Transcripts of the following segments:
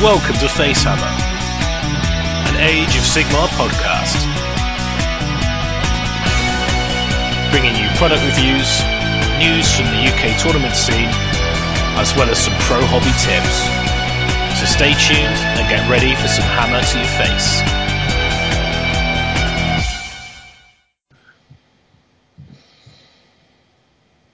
Welcome to Facehammer, an Age of Sigmar podcast. Bringing you product reviews, news from the UK tournament scene, as well as some pro hobby tips. So stay tuned and get ready for some hammer to your face.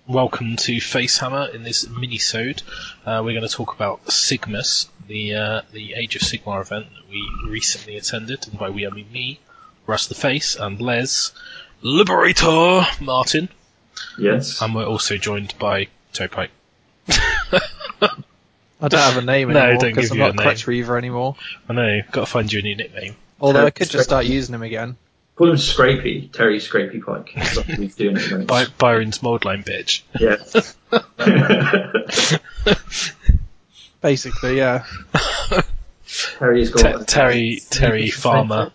Welcome to Facehammer in this mini-sode. Uh, we're going to talk about Sigmas, the uh, the Age of Sigmar event that we recently attended, and by we I mean me, Russ the Face, and Les, Liberator Martin, Yes. and we're also joined by Toe Pipe. I don't have a name No, anymore because give I'm you a not name. Crutch Reaver anymore. I know, got to find you a new nickname. Although I Terry could just start using him again. Call him Scrapey, Terry Scrapey Pike. He's doing at. By- Byron's Moldline bitch. Yeah. Basically, yeah. Terry's Te- got Terry Terry Farmer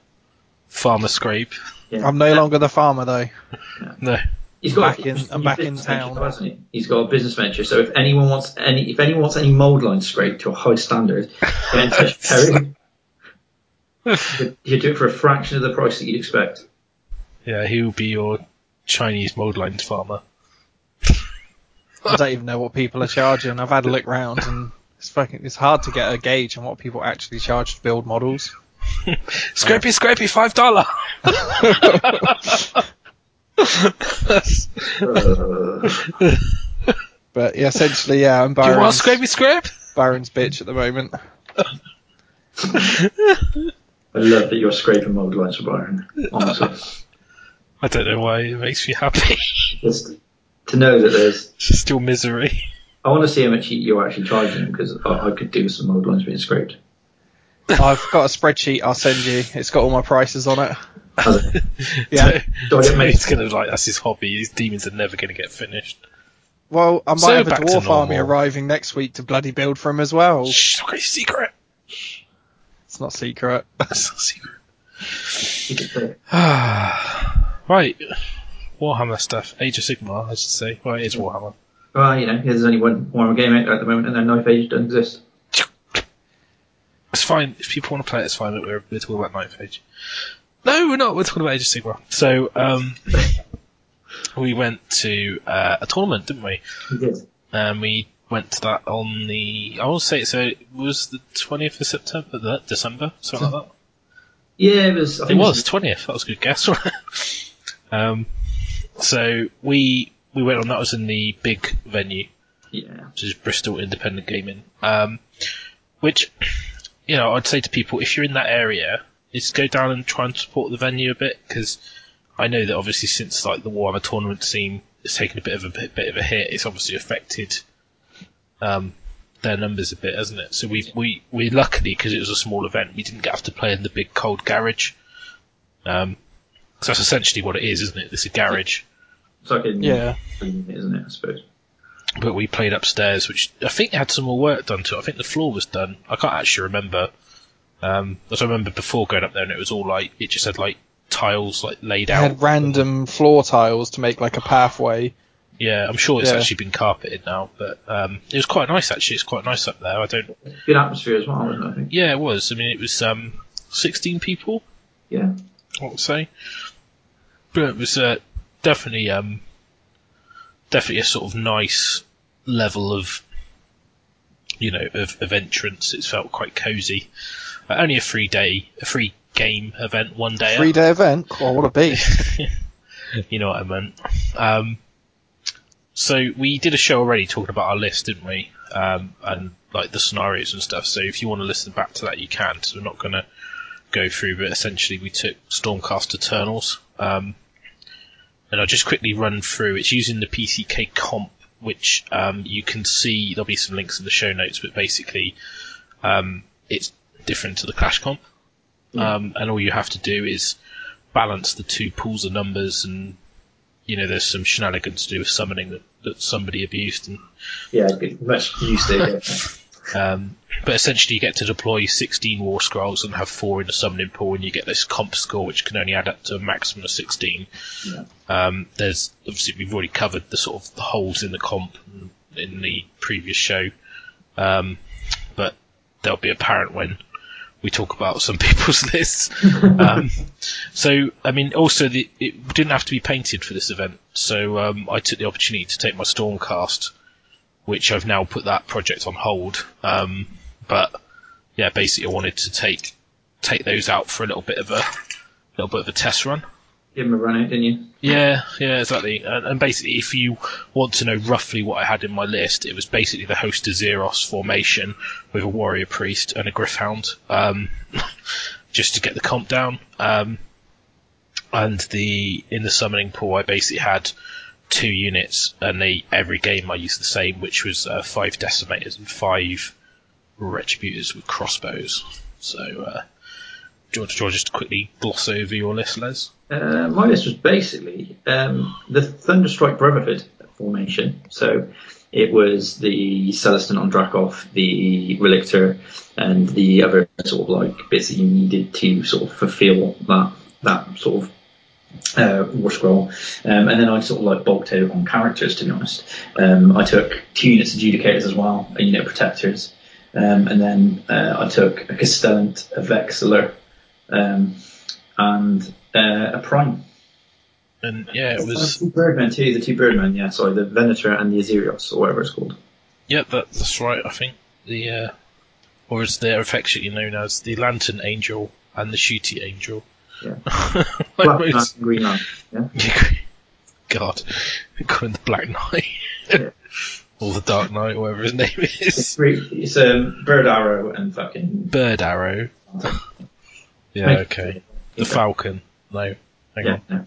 Farmer Scrape. Yeah. I'm no longer the farmer though. No, He's got back in- I'm back in town. Venture, hasn't he? He's got a business venture. So if anyone wants any, if anyone wants any mold line scraped to a high standard, get in touch Terry. You- You do it for a fraction of the price that you'd expect. yeah, he will be your Chinese Moldlines farmer. I don't even know what people are charging. I've had a look round and it's fucking it's hard to get a gauge on what people actually charge to build models. Scrapey, Scrapey, five dollar. But yeah, essentially, yeah, I'm Do you want Scrapey Scrape? Byron's bitch at the moment. I love that you're scraping mold lines for Byron. Honestly, I don't know why it makes me happy. just to know that there's. It's still misery. I want to see how much you- you're actually charging him because I, I could do some old lines being scraped. I've got a spreadsheet I'll send you. It's got all my prices on it. Yeah. Do I get gonna like that's his hobby. His demons are never gonna get finished. Well, I might So have a dwarf army arriving next week to bloody build for him as well. Shh, okay, secret. It's not secret. That's not secret. You right, Warhammer stuff. Age of Sigmar, I should say. Well, it is Warhammer. Well, you know, there's only one Warhammer game out there at the moment, and then Knife Age doesn't exist. It's fine if people want to play it. It's fine. But we're, we're talking about Ninth Age. No, we're not. We're talking about Age of Sigmar. So, um, we went to uh, a tournament, didn't we? We did. And we went to that on the. I will say so. It was the twentieth of September, the December, something like that. Yeah, it was. I It was twentieth. That was a good guess. um, so we we went on. That was in the big venue, Yeah. which is Bristol Independent Gaming. Um, which you know, I'd say to people, if you're in that area, is go down and try and support the venue a bit because I know that obviously since like the Warhammer tournament scene has taken a bit of a bit, bit of a hit, it's obviously affected um, their numbers a bit, hasn't it? So we we we luckily because it was a small event, we didn't have to play in the big cold garage. So that's essentially what it is, isn't it? It's a garage, It's like a Yeah. isn't it? I suppose. but we played upstairs, which I think had some more work done to it. I think the floor was done. I can't actually remember. Um, but I remember before going up there, and it was all like it just had like tiles like laid They out. had random floor tiles to make like a pathway. Yeah, I'm sure it's Yeah. actually been carpeted now, but um, it was quite nice actually. It's quite nice up there. I don't. Good atmosphere as well, wasn't it? I think. Yeah, it was. I mean, it was um, 16 people, Yeah. I would say, but it was uh, definitely um, definitely a sort of nice level of you know of, of entrance. It's felt quite cosy. Uh, only a free day, a free game event, one day. Three day event. Oh, what a beast. you know what I meant. Um, so we did a show already talking about our list, didn't we? Um, and like the scenarios and stuff. So if you want to listen back to that, you can. So we're not going to go through, but essentially we took Stormcast Eternals. Um, and I'll just quickly run through. It's using the PCK comp, which um, you can see. There'll be some links in the show notes, but basically um, it's different to the Clash comp. Um, and all you have to do is balance the two pools of numbers and you know there's some shenanigans to do with summoning that, that somebody abused and Yeah. Much used to. Um, but essentially you get to deploy 16 war scrolls and have four in the summoning pool and you get this comp score which can only add up to a maximum of 16 Yeah. um, there's obviously we've already covered the sort of the holes in the comp in the previous show um, but they'll be apparent when we talk about some people's lists. um, so, I mean, also the, it didn't have to be painted for this event, so um, I took the opportunity to take my Stormcast, which I've now put that project on hold. Um, but yeah, basically, I wanted to take take those out for a little bit of a little bit of a test run. Give him a run out, didn't you? Yeah, yeah, exactly. And, and basically, if you want to know roughly what I had in my list, it was basically the Host of Zeros formation with a Warrior Priest and a Gryph-hound, um, just to get the comp down. Um, and the in the summoning pool, I basically had two units, and they every game I used the same, which was uh, five Decimators and five Retributors with crossbows. So, uh, George, George, just quickly gloss over your list, Les. Uh, my list was basically um, the Thunderstrike Brotherhood formation. So it was the Celestant on Dracoth, the Relictor, and the other sort of like bits that you needed to sort of fulfill that that sort of uh, war scroll. Um, and then I sort of like bulked out on characters to be honest. Um, I took two units of Judicators as well, a unit of Protectors, um, and then uh, I took a Castellant, a Vexillor, um, and uh, a Prime. And yeah, it was. two Birdmen too, the two Birdmen, yeah, sorry, the Venator and the Azyros, or whatever it's called. Yeah, that, that's right. I think the, uh, or as they're affectionately known as the Lantern Angel and the Shooty Angel. Yeah. Black most- and Green Knight, yeah. God, we him the Black Knight. Yeah. or the Dark Knight, whatever his name It's, is. three, it's um, Bird Arrow and fucking. Bird Arrow. Yeah, okay. The Falcon. No, hang Yeah, on. no.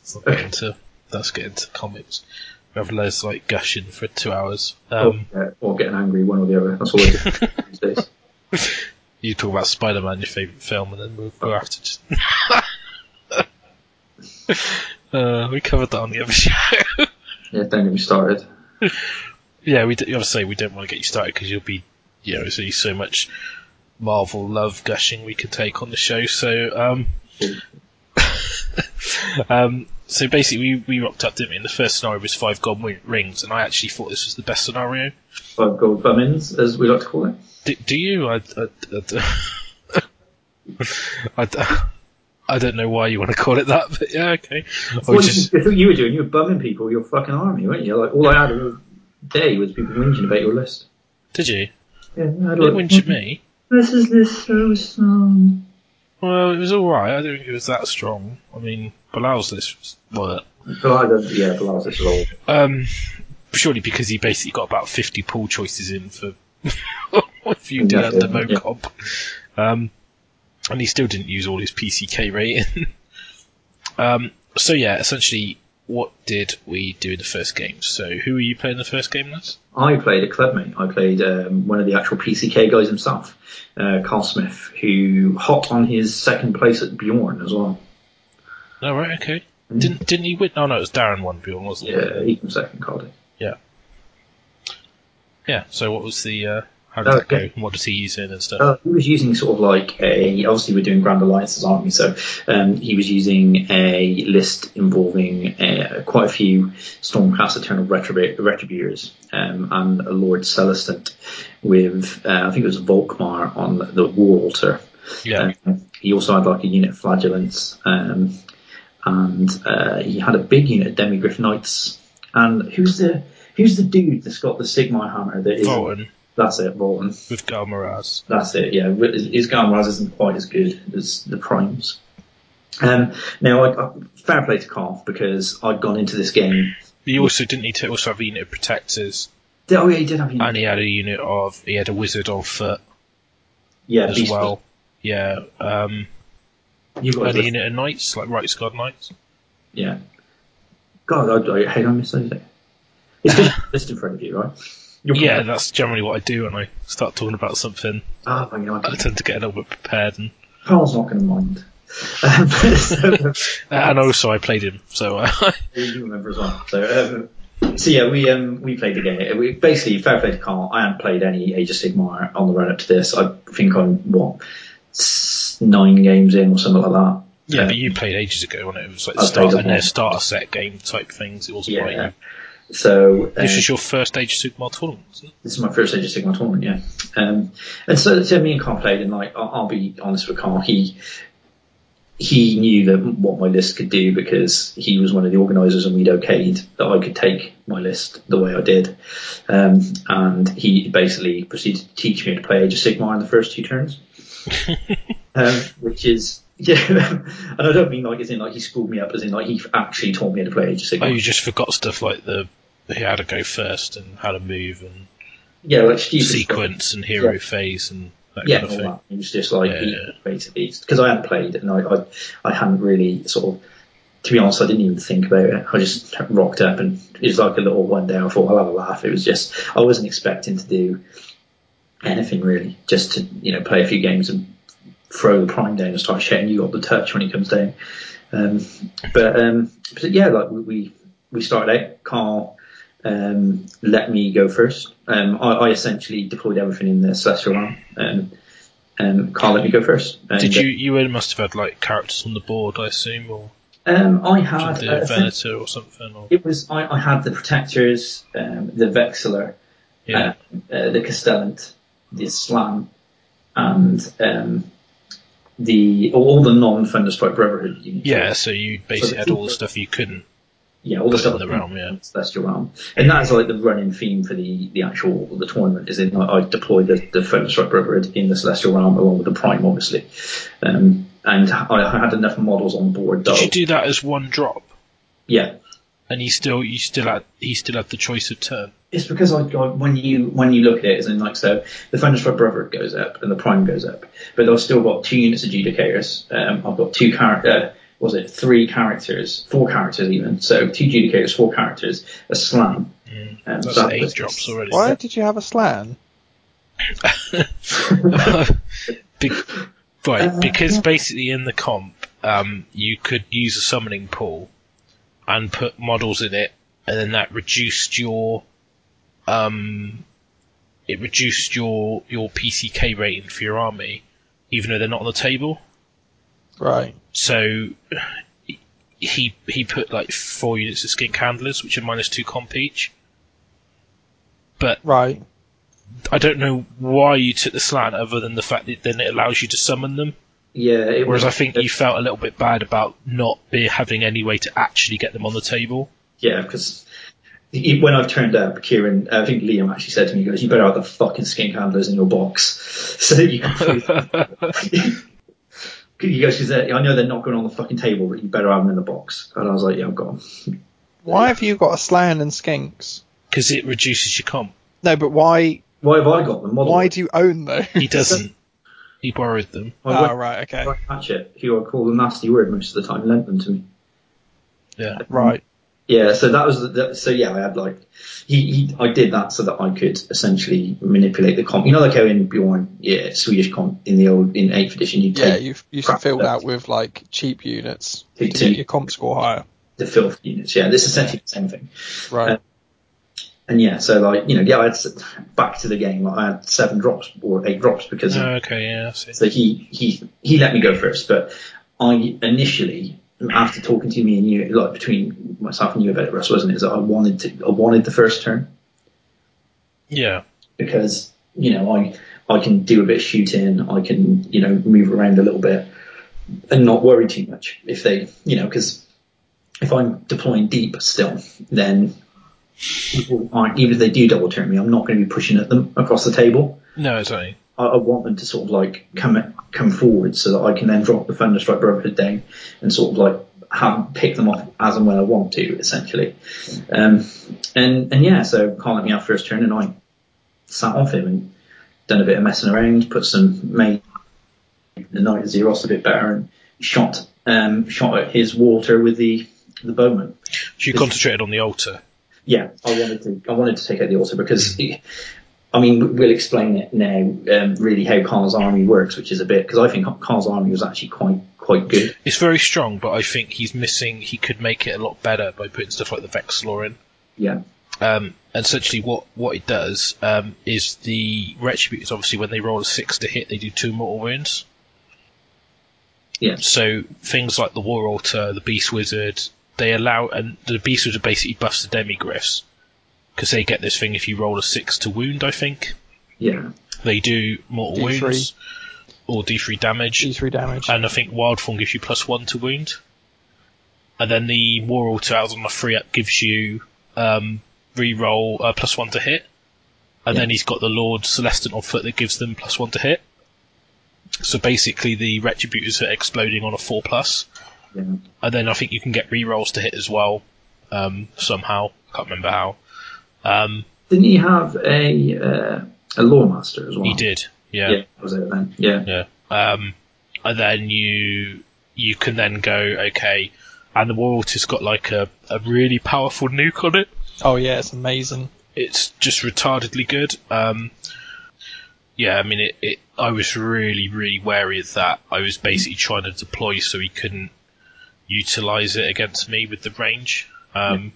Let's not get into, let's get into comics. We have Les like gushing for two hours. Or, Um, uh, or getting angry, one or the other. That's all I do these days. You talk about Spider Man, your favourite film, and then we'll, go after just. uh, we covered that on the other show. Yeah, don't get me started. yeah, we d- obviously we don't want to get you started because you'll be, you know, there's so much Marvel love gushing we could take on the show. So, um, um, so basically we, we rocked up, didn't we? And the first scenario was five gold rings, and I actually thought this was the best scenario. Five gold bummins, as we like to call it. Do, do you? I, I, I, I, I, don't know why you want to call it that, but yeah, okay. Or What just, you, you were doing, you were bumming people your fucking army, weren't you? Like, all I had all day was people whinging about your list. did you? Yeah, I had like, whinge at me. This is this so strong. Well, it was alright. I don't think it was that strong. I mean, Bilal's list was, well, But I don't, yeah, but I was all. Um, surely because he basically got about 50 pool choices in for if you did under yeah. Mocop. Um, and he still didn't use all his PCK rating. um, so yeah, essentially, what did we do in the first game? So who were you playing in the first game, Les? I played a clubmate. I played um, one of the actual PCK guys himself, uh, Carl Smith, who hot on his second place at Bjorn as well. Oh, right, okay. Didn't didn't he win? Oh no, it was Darren won Bjorn, wasn't it? Yeah, he came second, Cardiff. Yeah. Yeah. So what was the? Uh, how did that go? Okay. What does he use in and stuff? Uh, he was using sort of like a, obviously we're doing Grand Alliances, aren't we? So um, he was using a list involving uh, quite a few Stormcast Eternal Retribu- Retributors um, and a Lord Celestant with, uh, I think it was Volkmar on the War Altar. yeah. Um, he also had like a unit of Flagellants, um, and uh, he had a big unit of Demigriff Knights. And who's the who's the dude that's got the Sigmar hammer? That is, That's it, Valten. with Ghal Maraz. That's it, yeah. His Ghal Maraz isn't quite as good as the Primes. Um, now, I, I, fair play to Carl because I'd gone into this game. He also didn't he to also have a unit of protectors, Oh yeah, he did have unit. and he had a unit of he had a wizard on foot yeah, as Beast well. Yeah, um, You got a unit of knights like Right God knights. Yeah. God, I, I hate I missed anything. It's just in front of you, right? You're Yeah, that's generally what I do when I start talking about something. Oh my god. I tend to get a little bit prepared, and Carl's not going to mind. Um, so, and also I played him, so uh, you remember as well. So, um, so yeah, we um, we played the game. We basically fair play to Carl. I hadn't played any Age of Sigmar on the run up to this. I think I'm what nine games in or something like that. yeah. Um, But you played ages ago when it was like I start played and a their starter set game type things. It wasn't Yeah. like So This is your first Age of Sigmar tournament, this is my first Age of Sigmar tournament, yeah. Um, and so, so me and Carl played, and like I'll, I'll be honest with Carl, he he knew that what my list could do because he was one of the organisers, and we'd okayed that I could take my list the way I did. Um, and he basically proceeded to teach me to play Age of Sigmar in the first two turns, um, which is. Yeah, and I don't mean like as in like he schooled me up, as in like he actually taught me how to play Age of Sigmar. Oh, you just forgot stuff like the how to go first and how to move and yeah, like sequence and hero Yeah. phase and that yeah, kind of all thing. that. It was just like Yeah, he- because I hadn't played it and I, I I hadn't really sort of to be honest I didn't even think about it. I just rocked up and it was like a little one day. I thought I'll have a laugh. It was just I wasn't expecting to do anything really, just to you know play a few games and throw the prime down and start shouting you got the touch when he comes down. Um, but um, but yeah, like we we, we started out. Carl um, let me go first. Um, I, I essentially deployed everything in the celestial realm. Um, um, Carl let me go first. And, Did you you must have had like characters on the board, I assume, or Um, I had the uh, Venator or something, or it was I, I had the protectors, um, the Vexillor, yeah. uh, uh, the Castellant, the Slann, and um, the all the non-Thunderstrike Brotherhood units. Yeah, so you basically had all the stuff you couldn't. Yeah, all the stuff in the realm, yeah. Celestial realm, and that's like the running theme for the the actual the tournament. Is in I, I deployed the the Thunderstrike Brotherhood in the Celestial realm along with the Prime, obviously, um, and I had enough models on board. Did you do that as one drop? yeah, And you still you still had he still had the choice of turn. it's because I, I when you when you look at it as in like so the Thunderstrike Brotherhood goes up and the Prime goes up, but I've still got two units of Judicators. Um, I've got two character. Uh, was it three characters, four characters even? So two Judicators, four characters, a Slann. Um, Mm. That's so eight was- drops already. Why did you have a slann? Be- right, Uh, because yeah. basically in the comp, um, you could use a summoning pool and put models in it, and then that reduced your, um, it reduced your your PCK rating for your army, even though they're not on the table. Right. So he he put like four units of skink handlers, which are minus two comp each. But Right. I don't know why you took the slant, other than the fact that then it allows you to summon them. Yeah, it Whereas was, I think you felt a little bit bad about not be having any way to actually get them on the table. yeah because. When I've turned up, Kieran, I think Liam actually said to me, he goes, you better have the fucking skink handlers in your box so that you can He goes, because I know they're not going on the fucking table, but you better have them in the box. And I was like, yeah, I've got them. Why have you got a slann and skinks? Because it reduces your comp. No, but why? Why have I got them? Model Why do you own them? He doesn't. he borrowed them. I Oh, right. Okay. to Hatchet, who I call a nasty word most of the time, lent them to me. Yeah. Right. Yeah, so that was the, so yeah, I had like he, he I did that so that I could essentially manipulate the comp. You know, like how in Bjorn, yeah, Swedish comp in the old in eighth edition, you Yeah, take you you crap filled that- out with like cheap units to Take get your comp score higher. the filth units. Yeah, this is essentially the same thing. Right. Um, and yeah, so like you know, yeah, I had back to the game. Like, I had seven drops or eight drops because Oh, okay, yeah, I see. So he he he let me go first, but I initially after talking to me and you, like between myself and you about it, Russ, wasn't it? Is that I wanted to I wanted the first turn Yeah. because you know I I can do a bit of shooting, I can you know move around a little bit and not worry too much if they you know because if I'm deploying deep still, then people aren't even if they do double turn me, I'm not going to be pushing at them across the table. No, exactly. I, I want them to sort of like come come forward so that I can then drop the Thunderstrike Brotherhood down and sort of like have pick them off as and when I want to, essentially. Um, and and yeah, so Carl let me have first turn, and I sat off him and done a bit of messing around, put some made the Knight-Azyros a bit better, and shot um, shot at his water with the the bowman. So you concentrated on the altar. Yeah, I wanted to. I wanted to take out the altar because, I mean, we'll explain it now. Um, really, how Carl's army works, which is a bit because I think Carl's army was actually quite quite good. It's very strong, but I think he's missing. He could make it a lot better by putting stuff like the Vexillor in. Yeah, Um, and essentially, what what it does um, is the retributors. Obviously, when they roll a six to hit, they do two mortal wounds. yeah, So things like the War Altar, the Beast Wizard, they allow, and the Beast Wizard basically buffs the Demigriffs, because they get this thing if you roll a six to wound. I think Yeah. they do mortal D3. wounds or D3 damage, D3 damage. and I think wild form gives you plus one to wound. And then the war altar out on the free up gives you um, re-roll uh, plus one to hit. And Yeah. then he's got the Lord Celestant on foot that gives them plus one to hit. So basically, the Retributors are exploding on a four plus, Yeah. and then I think you can get re-rolls to hit as well um, somehow. Can't remember how. Um, Didn't he have a uh, a lawmaster as well? he did, Yeah. that was it then. Yeah. Yeah. Um, and then you you can then go okay, and the War Altar's got like a, a really powerful nuke on it. oh yeah, it's amazing. It's just retardedly good. Um, yeah, I mean it, it. I was really really wary of that. I was basically trying to deploy so he couldn't utilize it against me with the range. Um,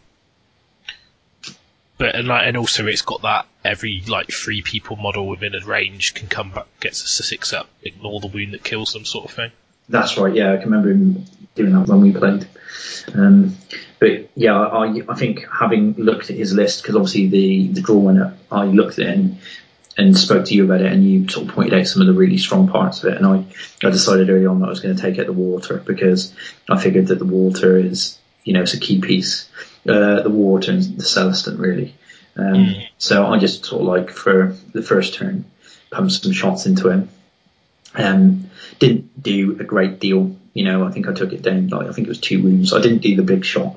But and, like, and also it's got that every like three people model within a range can come back gets a six up, ignore the wound that kills them sort of thing. That's right. Yeah, I can remember him doing that when we played. Um, but yeah, I, I think having looked at his list because obviously the the draw winner, I looked at it and, and spoke to you about it, and you sort of pointed out some of the really strong parts of it, and I I decided early on that I was going to take out the water because I figured that the water is you know it's a key piece. Uh, the water and the Celestant really. Um, So I just sort of like for the first turn, pumped some shots into him. Um, didn't do a great deal. You know, I think I took it down. Like I think it was two wounds. I didn't do the big shot.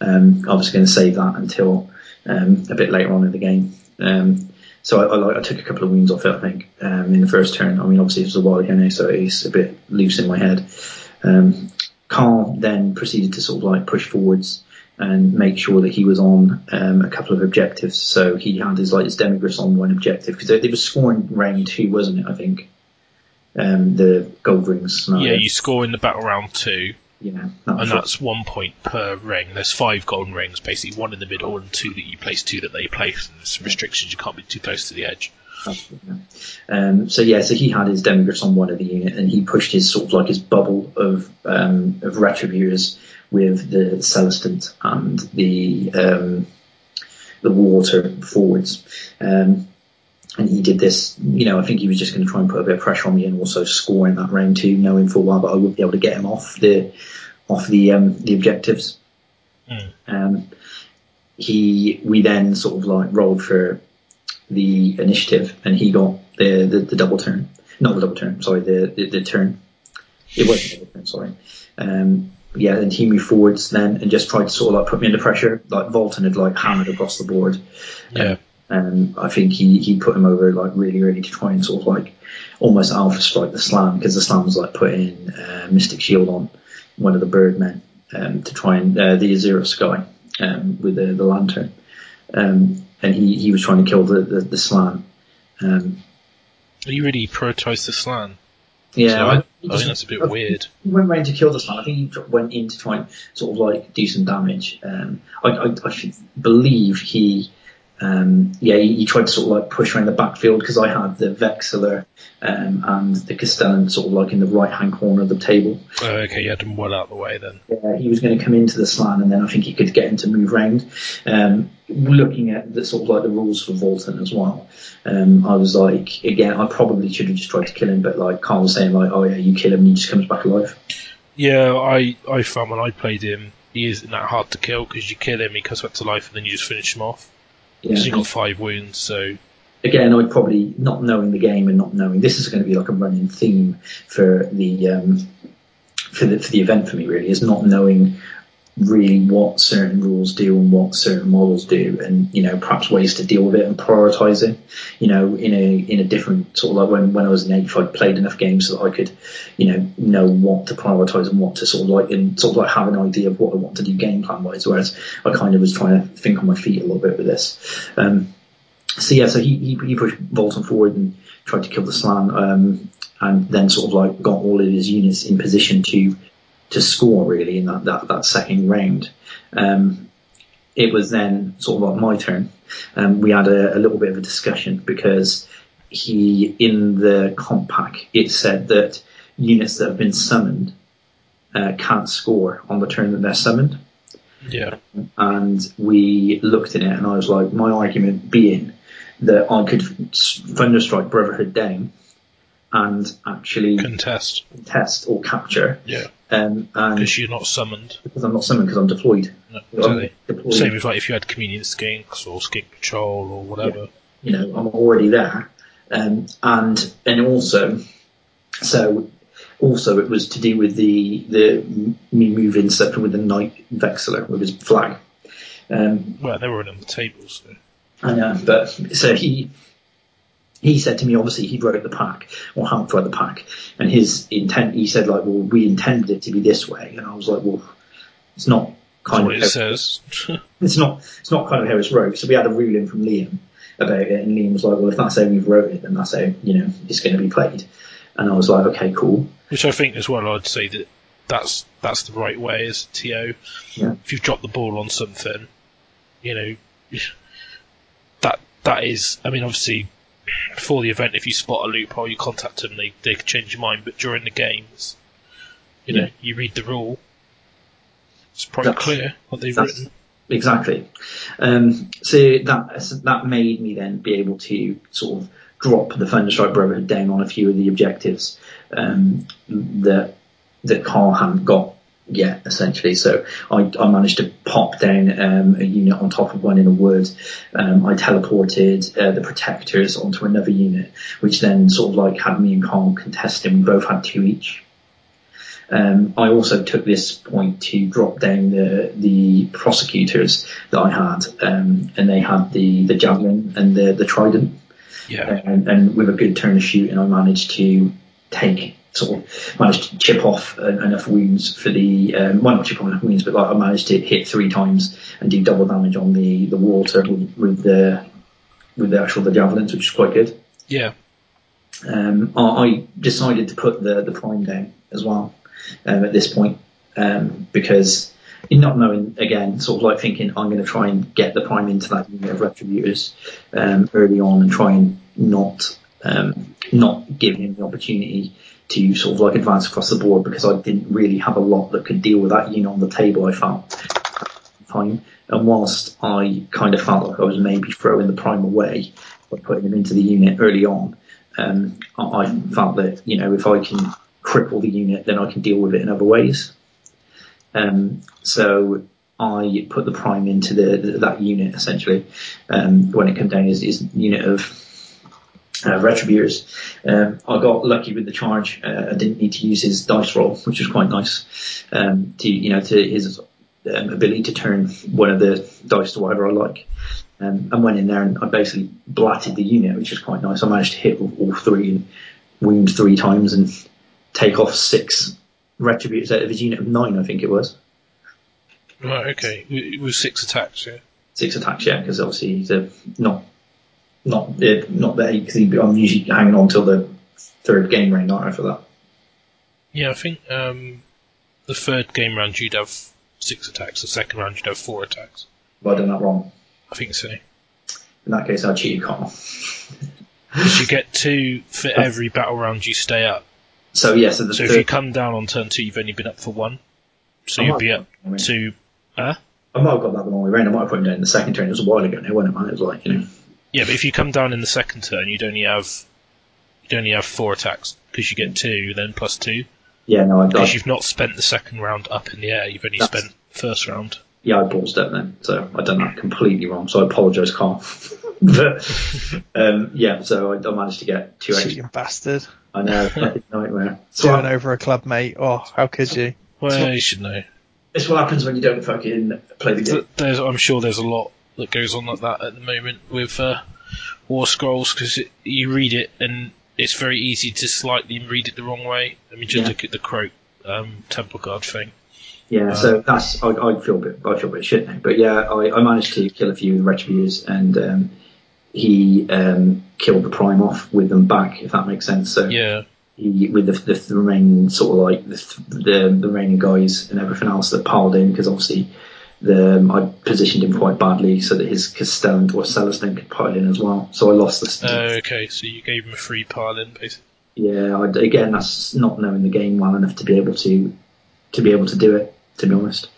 Um, I was going to save that until um, a bit later on in the game. Um, so I, I, I took a couple of wounds off it. I think um, in the first turn. I mean, obviously it was a while ago now, so it's a bit loose in my head. Um, Carl then proceeded to sort of like push forwards and make sure that he was on um, a couple of objectives. So he had his like his demigriffs on one objective because they, they were scoring round two, wasn't it? I think um, the gold rings. scenario. Yeah, you score in the battle round two, Yeah, that and that's one point per ring. There's five golden rings, basically one in the middle and two that you place, two that they place. And there's some restrictions. You can't be too close to the edge. Um, so yeah, so he had his demigriffs on one of the unit, and he pushed his sort of like his bubble of um, of retributors with the Celestant and the um, the water forwards. Um, and he did this, you know, I think he was just going to try and put a bit of pressure on me and also score in that round two, knowing full well that I wouldn't be able to get him off the off the um, the objectives. Mm. Um, he we then sort of like rolled for the initiative, and he got the, the, the double turn. Not the double turn, sorry, the, the, the turn. It wasn't double turn, sorry. Um, yeah, and he moved forwards then and just tried to sort of like put me under pressure. Like Valten had like hammered across the board. Yeah. Um, I think he, he put him over like really, really to try and sort of like almost alpha strike the slann because the slann was like putting uh, Mystic Shield on one of the Birdmen um, to try and uh, the Azura Sky um, with the, the lantern. Um, and he, he was trying to kill the, the, the slann. Um, You really prioritise the slann. yeah, So I, I he think that's a bit weird. he went round to kill the slann. I think he went in to try and sort of like do some damage. Um, I, I, I should believe he, um, yeah, he, he tried to sort of like push around the backfield because I had the Vexillor um, and the Castellan sort of like in the right hand corner of the table. Oh, okay, you had them well out of the way then. Uh, he was going to come into the slann and then I think he could get him to move round. Um, looking at the sort of like the rules for Valten as well, um, I was like, again, I probably should have just tried to kill him, but like Carl was saying, like, oh yeah, you kill him and he just comes back alive. Yeah, I, I found when I played him, he isn't that hard to kill because you kill him, he comes back to life, and then you just finish him off. Yeah. You got five wounds, so again, I'd probably not knowing the game and not knowing this is going to be like a running theme for the um, for the for the event for me. Really, is not knowing really what certain rules do and what certain models do, and you know perhaps ways to deal with it and prioritize it. You know, in a in a different sort of like when when I was an eighth, I'd played enough games so that I could you know know what to prioritize and what to sort of like and sort of like have an idea of what I want to do game plan wise. Whereas I kind of was trying to think on my feet a little bit with this. Um, so yeah, so he, he, he pushed Valten forward and tried to kill the slann, um, and then sort of like got all of his units in position to to score really in that that, that second round. Um, it was then sort of like my turn. Um, we had a, a little bit of a discussion because he in the comp pack it said that units that have been summoned uh, can't score on the turn that they're summoned. Yeah. and we looked at it, and I was like, my argument being that I could thunderstrike Brotherhood down and actually Contest. test or capture, Yeah. Um, and Because you're not summoned. because I'm not summoned because I'm deployed. No, I'm exactly. deployed, Same as like if you had convenient skinks or skink patrol or whatever. you know, I'm already there, um, and and also, so also it was to do with the the me moving stuff with the knight vexillor with his flag. Um, Well, they were on the table, so. I know, but so he he said to me, obviously he wrote the pack or helped write the pack, and his intent. He said like, well, we intended it to be this way, and I was like, well, it's not That's kind what of it says. it's not it's not kind of how it's wrote. So we had a ruling from Liam about it, and Liam was like, well, if that's how we've wrote it, then that's how you know it's going to be played. And I was like, okay, cool. Which I think as well, I'd say that that's that's the right way as a TO. Yeah. If you've dropped the ball on something, you know, that that is. I mean, obviously, before the event, if you spot a loophole, you contact them. They they could change your mind. But during the games, you know, Yeah. you read the rule. It's pretty That's- clear what they've written. Exactly. Um, so that that made me then be able to sort of drop the Thunderstrike Brotherhood down on a few of the objectives um, that that Carl hadn't got yet, essentially. So I, I managed to pop down um, a unit on top of one in a wood. Um, I teleported uh, the protectors onto another unit, which then sort of like had me and Carl contesting. We both had two each. Um, I also took this point to drop down the the prosecutors that I had, um, and they had the, the javelin and the the trident, Yeah. and, and with a good turn of shooting, I managed to take sort of managed to chip off en- enough wounds for the um, well not chip off enough wounds, but like I managed to hit three times and do double damage on the the water with, with the with the actual the javelins, which is quite good Yeah. um, I, I decided to put the, the prime down as well um, at this point um, because not knowing again, sort of like thinking I'm going to try and get the prime into that unit of retributors um, early on and try and not um, not give him the opportunity to sort of like advance across the board because I didn't really have a lot that could deal with that unit on the table. I felt time. And whilst I kind of felt like I was maybe throwing the prime away by putting him into the unit early on, um, I, felt that you know if I can cripple the unit, then I can deal with it in other ways. Um, so I put the prime into the, that unit essentially um, when it came down is unit of uh, retributors. Um, I got lucky with the charge. Uh, I didn't need to use his dice roll, which was quite nice. Um, to you know to his um, ability to turn one of the dice to whatever I like. Um, and went in there and I basically blatted the unit, which is quite nice. I managed to hit all, all three and wound three times and take off six retributors out of his unit of nine, I think it was. Right. Okay. With with six attacks. Yeah. Six attacks, yeah, because obviously he's a, not not uh, not there because I'm usually hanging on till the third game round, aren't I, for that? Yeah. I think um, the third game round you'd have six attacks. The second round you'd have four attacks. Have I done that wrong? I think so. In that case, I cheated. Because you get two for every battle round you stay up. So yeah, so the So third, if you come down on turn two, you've only been up for one. So you'd be up to. Huh? I might have got that the wrong way round. I might have put him down in the second turn. It was a while ago now, wasn't it, man? It was like, you know. Yeah, but if you come down in the second turn, you'd only have you'd only have four attacks because you get two, then plus two. Yeah, no, I, Because you've not spent the second round up in the air. You've only That's- spent first round. yeah, I paused it then. So I'd done that completely wrong. So I apologise, Carl. but, um, yeah, so I, I managed to get two extra. Cheating bastard. I know, fucking nightmare. So Doing over a club mate. Oh, how could you? Well, you should know. it's what happens when you don't fucking play the game. There's, I'm sure there's a lot that goes on like that at the moment with uh, War Scrolls because you read it and it's very easy to slightly read it the wrong way. I mean, just Yeah. look at the Kroak um, Temple Guard thing. Yeah, so that's I, I feel a bit I feel a bit shit now, but yeah, I, I managed to kill a few of the retributors, and um, he um, killed the prime off with them back, if that makes sense. So Yeah, he, with the, the, the remaining sort of like the, the the remaining guys and everything else that piled in, because obviously the um, I positioned him quite badly so that his Castellan or Celestant could pile in as well. So I lost this. uh, okay, so you gave him a free pile in, basically. Yeah, I, again, that's not knowing the game well enough to be able to to be able to do it. To be honest,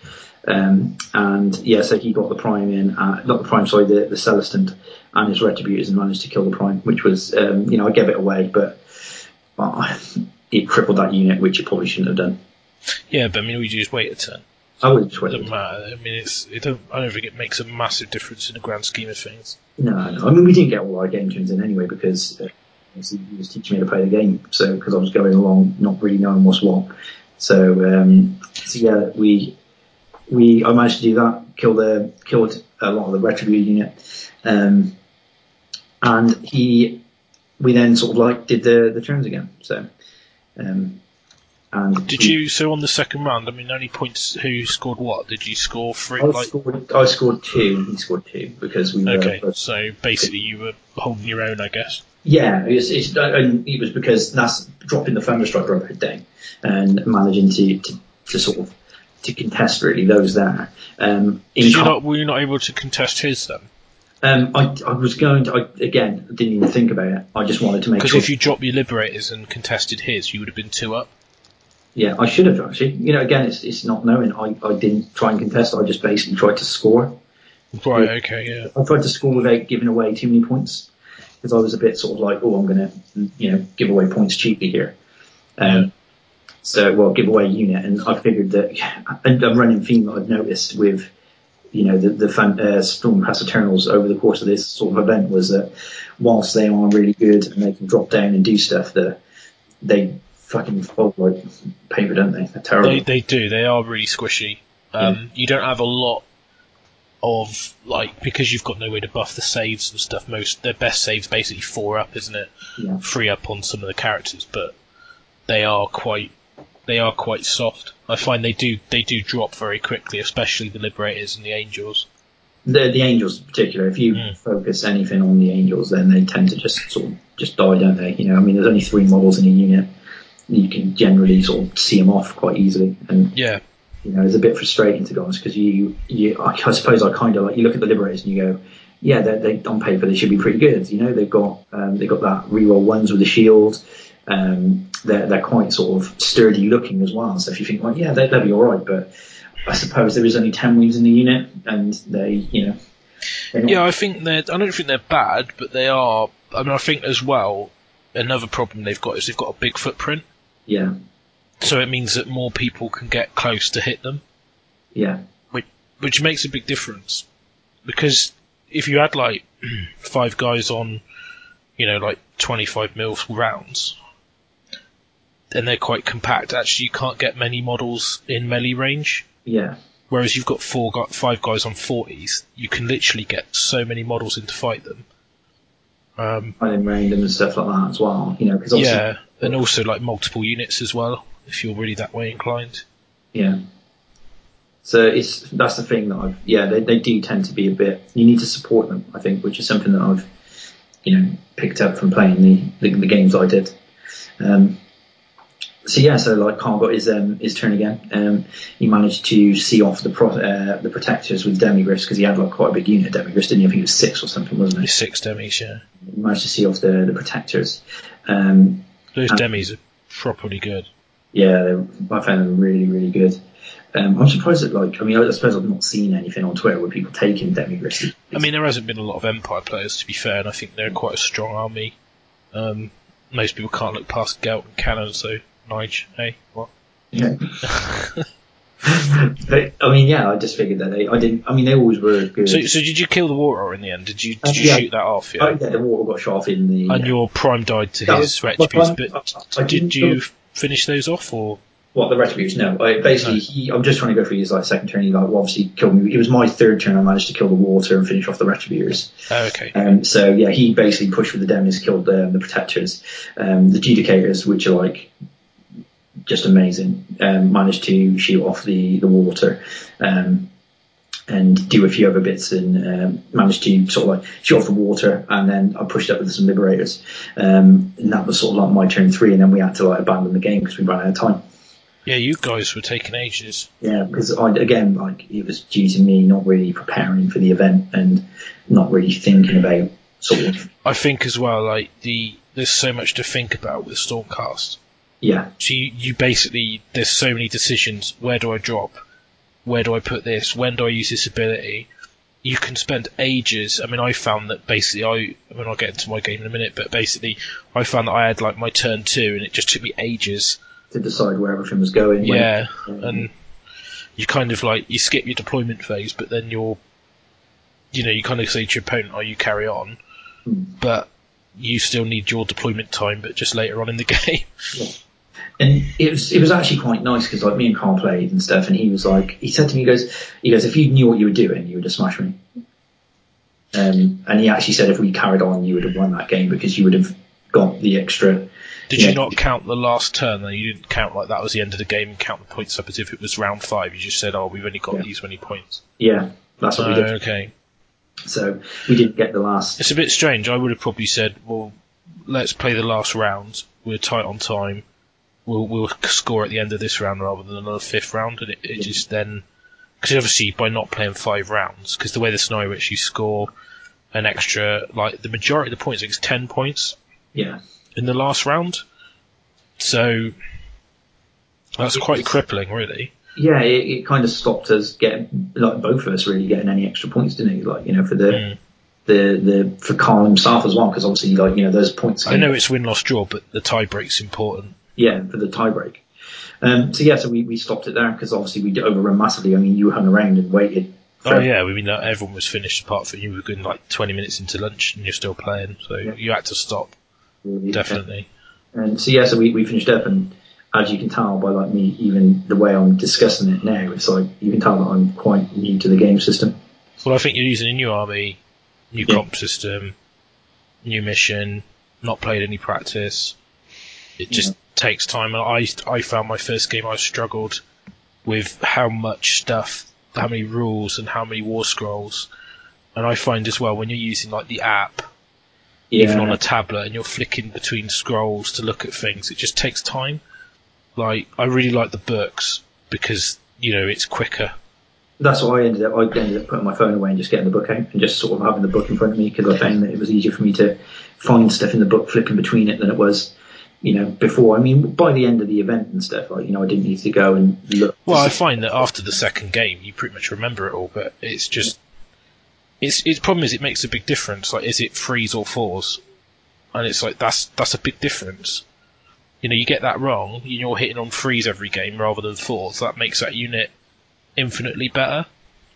Um, and yeah, so he got the prime in, uh, not the prime, sorry, the, the Celestant and his retributors and managed to kill the prime, which was, um, you know, I gave it away, but uh, it crippled that unit, which it probably shouldn't have done. Yeah, but I mean, we just wait a turn. I would just It doesn't matter. I mean, it's it don't. I don't think it makes a massive difference in the grand scheme of things. No, no. I mean, we didn't get all our game turns in anyway because uh, he was teaching me to play the game. So because I was going along, not really knowing what's what. So, um, so yeah, we we I managed to do that. Kill the killed a lot of the retribute unit, um, and he we then sort of like did the the turns again. So. Um, and Did you? So on the second round, I mean, only points. Who scored what? Did you score three? I Like, scored, I scored two, he scored two because we were okay, so basically you were holding your own, I guess. Yeah, it's, it's, and it was because that's dropping the Thunderstrike Brotherhood down and managing to, to, to sort of to contest really those there. Um, Did you not? Were you not able to contest his then? um, I, I was going to, I, again, I didn't even think about it. I just wanted to make Because sure. if you dropped your liberators and contested his, you would have been two up. Yeah, I should have actually. You know, again, it's, it's not knowing. I, I didn't try and contest. I just basically tried to score. Right. Yeah. Okay. Yeah. I tried to score without giving away too many points because I was a bit sort of like, oh, I'm going to, you know, give away points cheaply here. Um, so, well, give away a unit, and I figured that and a running theme that I've noticed with, you know, the the fan, uh, Stormcast Eternals over the course of this sort of event was that whilst they are really good and they can drop down and do stuff, that they fucking fold like paper, don't they? They're terrible. They they do. They are really squishy. Um, You don't have a lot of like because you've got no way to buff the saves and stuff. Most their best saves basically four up, isn't it? yeah. Three up on some of the characters, but they are quite they are quite soft. I find they do they do drop very quickly, especially the liberators and the angels. The, the angels in particular, if you Mm. focus anything on the angels, then they tend to just sort of just die, don't they? You know, I mean, there's only three models in a unit. You can generally sort of see them off quite easily, and Yeah, you know, it's a bit frustrating to be honest because you, you, I, I suppose I kind of like you look at the liberators and you go, yeah, they, they on paper they should be pretty good. You know, they've got um, they've got that reroll ones with the shield. Um, they're they're quite sort of sturdy looking as well. So if you think, well, yeah, they, they'll be all right, but I suppose there is only ten wings in the unit, and they, you know, not- yeah. I think they're. I don't think they're bad, but they are. I mean, I think as well. Another problem they've got is they've got a big footprint, yeah, so it means that more people can get close to hit them. yeah, which which makes a big difference because if you had like five guys on, you know, like 25 mil rounds, then they're quite compact. Actually, you can't get many models in melee range. yeah. Whereas you've got four, five guys on 40s, you can literally get so many models in to fight them. Um, Running random and stuff like that as well. You know, because yeah, and also like multiple units as well, if you're really that way inclined. Yeah. So it's that's the thing that I've yeah they, they do tend to be a bit you need to support them I think which is something that I've you know picked up from playing the the, the games I did. Um, so yeah, so like Carl got his um, his turn again. Um, he managed to see off the pro, uh, the protectors with Demigriffs because he had like quite a big unit of Demigriffs, didn't he? I think it was six or something, wasn't it? six demis, yeah. He managed to see off the the protectors. Um, Those Um, demis are properly good. Yeah, I found them really, really good. Um, I'm surprised that, like, I mean, I suppose I've not seen anything on Twitter where people taking Demigriffs. I mean, there hasn't been a lot of Empire players, to be fair, and I think they're quite a strong army. Um, most people can't look past Gelt and Cannon, so Nige, hey, what? yeah. But, I mean, yeah, I just figured that they, I didn't, I mean, they always were good. So, so did you kill the water in the end? Did you did you yeah. shoot that off? oh, Yeah. yeah, the water got shot off in the. And your Prime died to That his was- retributes, but I- I did you know- finish those off, or What, the retributes? No. I, basically, No. He, I'm just trying to go through his, like, second turn. He, like, well, obviously killed me. It was my third turn. I managed to kill the water and finish off the retributors. oh, okay? Um, so yeah, he basically pushed with the demons, killed um, the protectors, um, the judicators, which are like just amazing. Um, managed to shoot off the the water, um, and do a few other bits, and um, managed to sort of like shoot off the water, and then I pushed up with some liberators, um, and that was sort of like my turn three, and then we had to like abandon the game because we ran out of time. Yeah, you guys were taking ages. Yeah, because I, again, like it was due to me not really preparing for the event and not really thinking about sort of I think as well, like the there's so much to think about with Stormcast. Yeah, So you, you basically there's so many decisions. Where do I drop? where do I put this? When do I use this ability? You can spend ages. I mean, I found that basically, I, I mean, I'll get into my game in a minute, but basically, I found that I had like my turn two, and it just took me ages. to decide where everything was going. when- Yeah, um, and you kind of like you skip your deployment phase, but then you're, you know, you kind of say to your opponent, "Oh, you carry on," Hmm. but you still need your deployment time, but just later on in the game. And it was it was actually quite nice because like me and Carl played and stuff, and he was like, he said to me, he goes, he goes, if you knew what you were doing, you would have smashed me. Um, and he actually said if we carried on, you would have won that game because you would have got the extra. Did you not count the last turn? Though you didn't count like that was the end of the game and count the points up as if it was round five. You just said, "Oh, we've only got Yeah. these many points." Yeah, that's what we did. okay. So we didn't get the last. It's a bit strange. I would have probably said, "Well, let's play the last round. We're tight on time. We'll we'll score at the end of this round rather than another fifth round." And it, it just then, because obviously by not playing five rounds, because the way the scenario works, you score an extra like the majority of the points, it's ten points Yeah, in the last round. So that's quite crippling, really. yeah, it, it kind of stopped us getting like both of us really getting any extra points, didn't it? Like you know for the Mm. the the for Carl himself as well, because obviously like you know those points. I know it's win loss draw, but the tie break's important. Yeah, for the tiebreak. Um, so yeah, so we, we stopped it there because obviously we overrun massively. I mean, you hung around and waited. Oh yeah, I mean everyone was finished apart from you. We were going like twenty minutes into lunch and you're still playing, so Yeah. you had to stop. really. Definitely. And so yeah, so we, we finished up, and as you can tell by like me, even the way I'm discussing it now, it's like you can tell that I'm quite new to the game system. Well, I think you're using a new army, new Yeah. comp system, new mission, not played any practice. It just takes time. And I I found my first game I struggled with how much stuff, how many rules, and how many war scrolls. And I find as well when you're using like the app, even on a tablet, and you're flicking between scrolls to look at things, it just takes time. Like I really like the books because you know it's quicker. that's what I ended up. I ended up putting my phone away and just getting the book out and just sort of having the book in front of me because I found that it was easier for me to find stuff in the book flipping between it than it was. You know, before. I mean, by the end of the event and stuff, like you know, I didn't need to go and look. Well, I find that after the second game, you pretty much remember it all, but it's just it's its problem is it makes a big difference. Like, is it threes or fours? And it's like that's that's a big difference. You know, you get that wrong, you're hitting on threes every game rather than fours. That makes that unit infinitely better.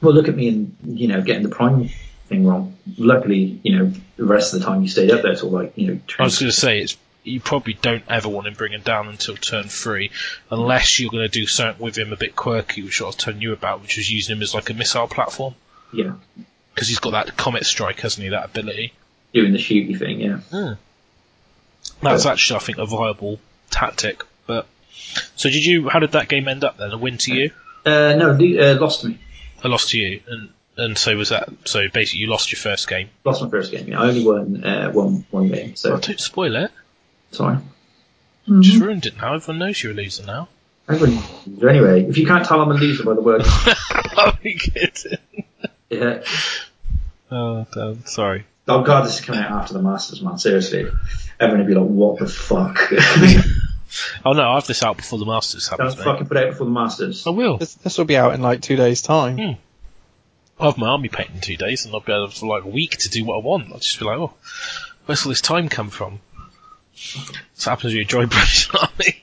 Well, look at me and you know getting the prime thing wrong. Luckily, you know the rest of the time you stayed up there till like you know. I was going to say it's you probably don't ever want to bring him down until turn three, unless you're going to do something with him a bit quirky, which I was telling you about, which was using him as like a missile platform yeah, because he's got that comet strike, hasn't he? That ability. doing the shooty thing. Yeah. That's actually, I think, a viable tactic. But so, did you? How did that game end up then? A win to you, Uh, no, uh, lost to me. a loss to you, and and so was that. So basically, you lost your first game. Lost my first game. Yeah, I only won uh, one one game. So Oh, don't spoil it. Sorry. Just ruined it now. Everyone knows you're a loser now. Everyone, anyway, if you can't tell I'm a loser by the word, oh, you kidding? yeah. Oh, damn. Sorry. Oh god, this is coming out after the Masters, man. Seriously, everyone would be like, "What the fuck?" Oh no, I have this out before the Masters Don't happens, mate. fucking put it out before the Masters. I will. This, this will be out in like two days' time. Hmm. I'll have my army paint in two days, and I'll be able for like a week to do what I want. I'll just be like, oh, where's all this time come from? This happens with your Joy British Army.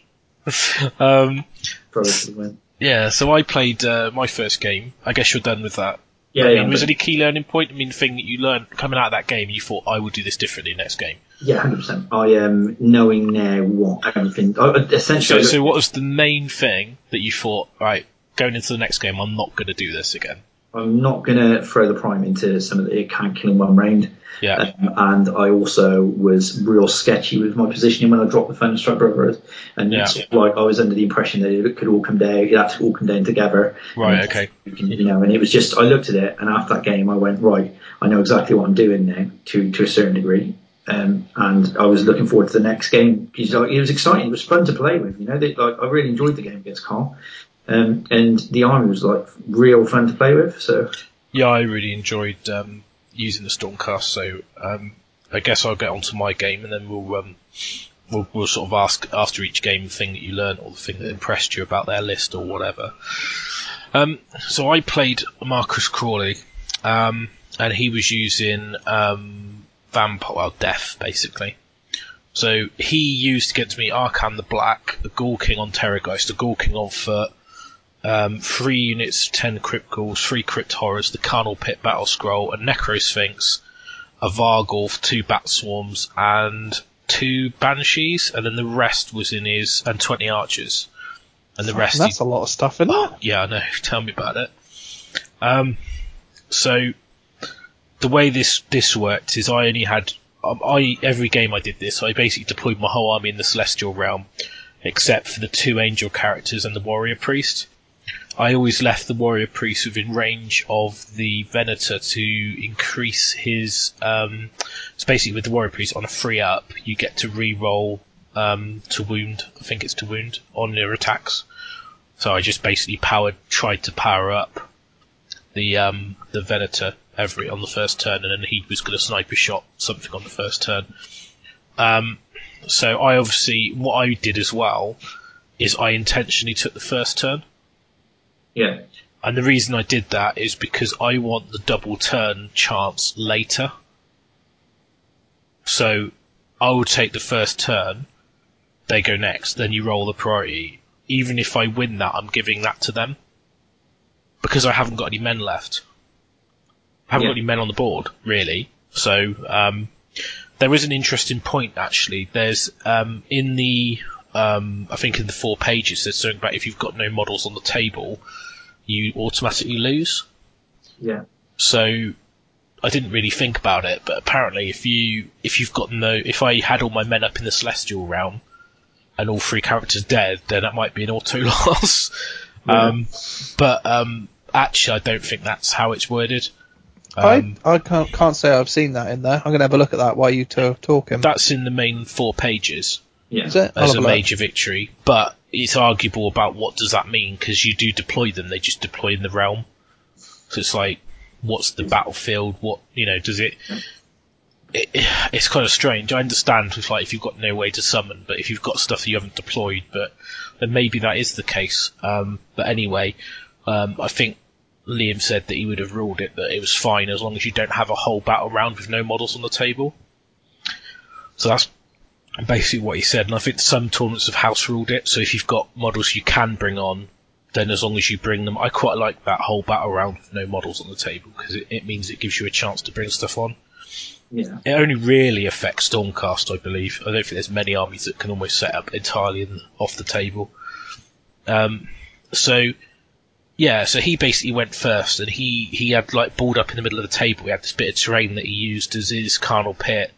um, Probably yeah, so I played uh, my first game. I guess you're done with that. Yeah, I yeah, mean, was but- there any key learning point? I mean, thing that you learned coming out of that game, you thought I would do this differently next game. yeah, hundred percent. I am knowing now what everything. I- So, essentially, so what was the main thing that you thought? Right, going into the next game, I'm not going to do this again. I'm not going to throw the prime into some of the it can't kill in one round. Yeah, Um, and I also was real sketchy with my positioning when I dropped the Thunderstrike Brothers. And Yeah. sort of like I was under the impression that it could all come down, it had to all come down together. right, okay. You know, and it was just, I looked at it and after that game I went, right, I know exactly what I'm doing now to, to a certain degree. Um, and I was looking forward to the next game because like, it was exciting. It was fun to play with, you know, they, like, I really enjoyed the game against Carl. Um, and the army was like real fun to play with. So Yeah, I really enjoyed um, using the Stormcast. So um, I guess I'll get onto my game, and then we'll um, we'll, we'll sort of ask after each game the thing that you learned or the thing that impressed you about their list or whatever. Um, so I played Marcus Crawley, um, and he was using vampire, well, death basically. So he used against me Arkhan the Black, the Ghoul King on Terrorgeist, the Ghoul King on foot, um, three units, ten Crypt Ghouls, three Crypt Horrors, the Carnal Pit Battle Scroll, a Necrosphinx, a Varghulf, two Bat Swarms, and two Banshees, and then the rest was in his, and 20 Archers. And the rest. That's a lot of stuff, isn't it? Yeah, I know. Tell me about it. Um, so the way this this worked is I only had um, I every game I did this. I basically deployed my whole army in the Celestial Realm, except for the two Angel characters and the Warrior Priest. I always left the Warrior Priest within range of the Venator to increase his. Um, so basically, with the Warrior Priest on a free up, you get to re-roll um, to wound. I think it's to wound on your attacks. So I just basically powered, tried to power up the um, the Venator every on the first turn, and then he was going to sniper shot something on the first turn. Um, so I obviously what I did as well is I intentionally took the first turn. Yeah. And the reason I did that is because I want the double turn chance later. So I will take the first turn, they go next, then you roll the priority. Even if I win that, I'm giving that to them. Because I haven't got any men left. I haven't Yeah. got any men on the board, really. So, um, there is an interesting point actually. There's, um, in the, um, I think in the four pages, there's something about if you've got no models on the table, you automatically lose. Yeah. So I didn't really think about it, but apparently if you if you've got no if I had all my men up in the celestial realm and all three characters dead, then that might be an auto loss. Um, but um, actually, I don't think that's how it's worded. Um, I I can't can't say I've seen that in there. I'm gonna have a look at that while you two are talking. that's in the main four pages Yeah. Is it? I'll as a a look. major victory, but it's arguable about what does that mean because you do deploy them; they just deploy in the realm. So it's like, what's the battlefield? What you know? Does it? it it's kind of strange. I understand with like if you've got no way to summon, but if you've got stuff that you haven't deployed, but then maybe that is the case. Um, but anyway, um, I think Liam said that he would have ruled it that it was fine as long as you don't have a whole battle round with no models on the table. So that's basically what he said, and I think some tournaments have house ruled it. So if you've got models you can bring on, then as long as you bring them, I quite like that whole battle round with no models on the table because it, it means it gives you a chance to bring stuff on. Yeah. It only really affects Stormcast, I believe. I don't think there's many armies that can almost set up entirely off the table. Um, so yeah, so he basically went first, and he he had like balled up in the middle of the table. He had this bit of terrain that he used as his carnal pit,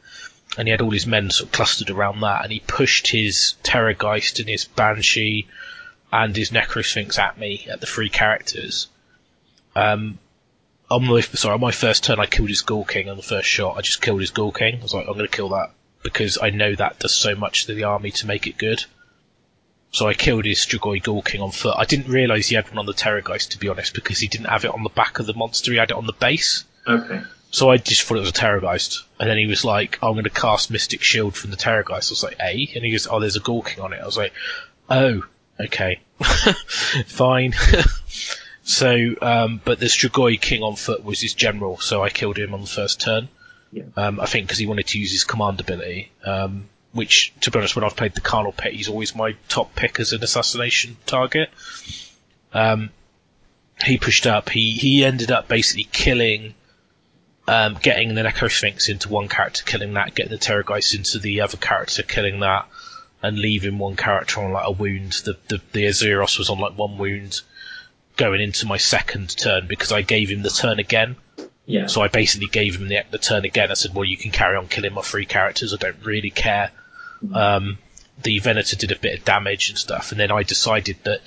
and he had all his men sort of clustered around that, and he pushed his Terrorgeist and his Banshee and his Necrosphinx at me at the three characters. Um, on my sorry, on my first turn, I killed his Ghoul King on the first shot. I just killed his Ghoul King. I was like, I'm going to kill that because I know that does so much to the army to make it good. So I killed his Strigoi Ghoul King on foot. I didn't realise he had one on the Terrorgeist, to be honest, because he didn't have it on the back of the monster. He had it on the base. Okay. So I just thought it was a Terrorgeist. And then he was like, I'm going to cast Mystic Shield from the Terrorgeist. I was like, A? And he goes, oh, there's a Ghoul King on it. I was like, oh, okay. Fine. so, um, but the Strigoi King on foot was his general, so I killed him on the first turn. Yeah. Um, I think because he wanted to use his command ability, um, which, to be honest, when I've played the Carnal Pit, he's always my top pick as an assassination target. Um, he pushed up. He he ended up basically killing, um, getting the Necrosphinx into one character, killing that, getting the Terrorgeist into the other character, killing that, and leaving one character on like a wound. The the the Azyros was on like one wound, going into my second turn because I gave him the turn again. Yeah. So I basically gave him the, the turn again. I said, well, you can carry on killing my three characters. I don't really care. Um, the Venator did a bit of damage and stuff, and then I decided that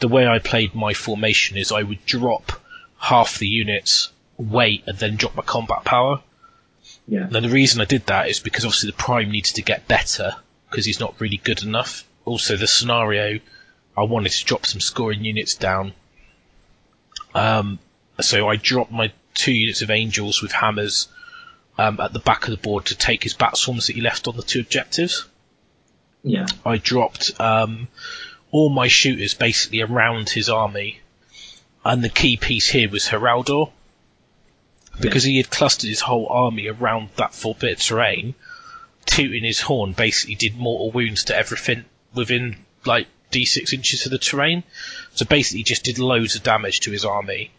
the way I played my formation is I would drop half the units, wait, and then drop my combat power. yeah. Now the reason I did that is because obviously the Prime needs to get better because he's not really good enough. Also, the scenario, I wanted to drop some scoring units down. Um, so I dropped my two units of Angels with hammers um, at the back of the board to take his bat swarms that he left on the two objectives. Yeah. I dropped um, all my shooters basically around his army. and the key piece here was Heraldor. Because he had clustered his whole army around that full bit of terrain, tooting his horn basically did mortal wounds to everything within like d6 inches of the terrain. So basically just did loads of damage to his army.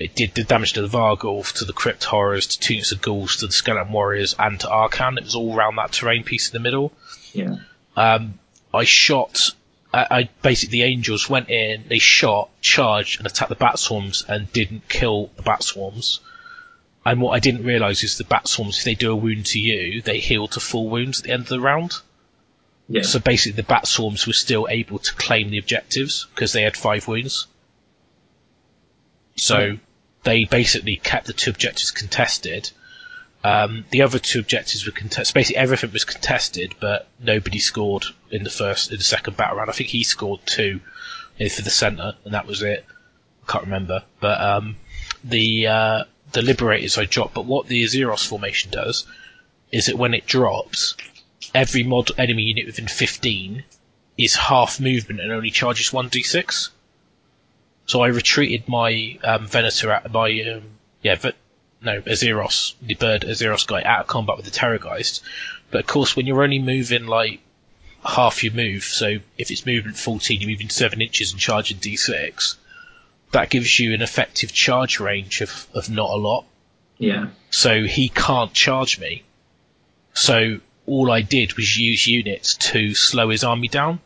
It did the damage to the Varghulf, to the Crypt Horrors, to Tunics of Ghouls, to the Skeleton Warriors, and to Arkhan. It was all around that terrain piece in the middle. Yeah. Um, I shot. I, I basically the angels went in, they shot, charged, and attacked the bat swarms, and didn't kill the bat swarms. And what I didn't realise is the bat swarms, if they do a wound to you, they heal to full wounds at the end of the round. Yeah. So basically, the bat swarms were still able to claim the objectives because they had five wounds. So they basically kept the two objectives contested. Um, the other two objectives were contested. Basically, everything was contested, but nobody scored in the first, in the second battle round. I think he scored two uh, for the centre, and that was it. I can't remember, but um, the uh, the liberators I dropped. But what the Azyros formation does is that when it drops, every mod enemy unit within 15 is half movement and only charges 1d6. So I retreated my um, Venator out my um, yeah, but no Azyros, the bird Azyros guy out of combat with the Terrorgeist. But of course, when you're only moving like half your move, so if it's movement 14, you're moving seven inches and charging d6. That gives you an effective charge range of, of not a lot Yeah. so he can't charge me. So all I did was use units to slow his army down,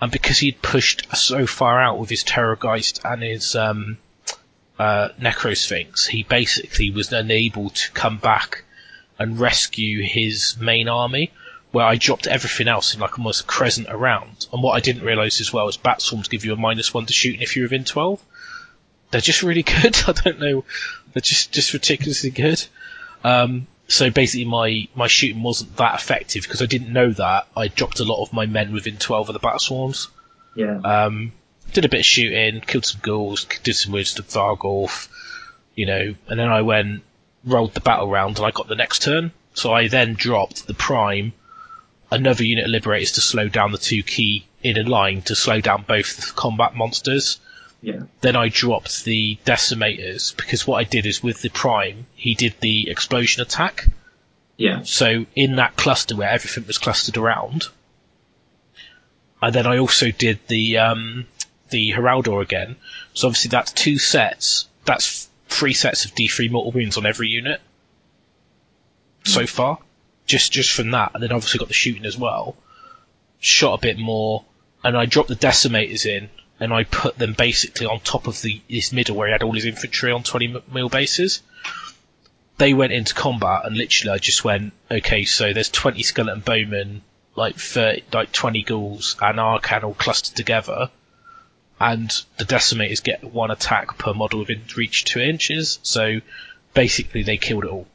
and because he'd pushed so far out with his Terrorgeist and his um, uh, Necrosphinx, he basically was unable to come back and rescue his main army. Where I dropped everything else in like almost a crescent around, and what I didn't realise as well is bat swarms give you a minus one to shooting if you're within twelve. They're just really good. I don't know. They're just just ridiculously good. Um, so basically, my my shooting wasn't that effective because I didn't know that. I dropped a lot of my men within twelve of the bat swarms. Yeah. Um, did a bit of shooting, killed some ghouls, did some wounds to Varghulf, you know, and then I went rolled the battle round and I got the next turn. So I then dropped the prime, another unit of liberators to slow down the two key in a line to slow down both combat monsters Yeah. then I dropped the decimators because what I did is with the prime, he did the explosion attack. Yeah. So in that cluster where everything was clustered around, and then I also did the um, the Heraldor again. So obviously that's two sets. That's three sets of D3 mortal wounds on every unit so far. Just just from that, and then obviously got the shooting as well. Shot a bit more, and I dropped the decimators in, and I put them basically on top of the this middle where he had all his infantry on 20 mil bases. They went into combat, and literally I just went, okay, so there's 20 skeleton bowmen, like 30, like 20 ghouls, and Arkhan all clustered together, and the decimators get one attack per model within reach two inches. So basically, they killed it all.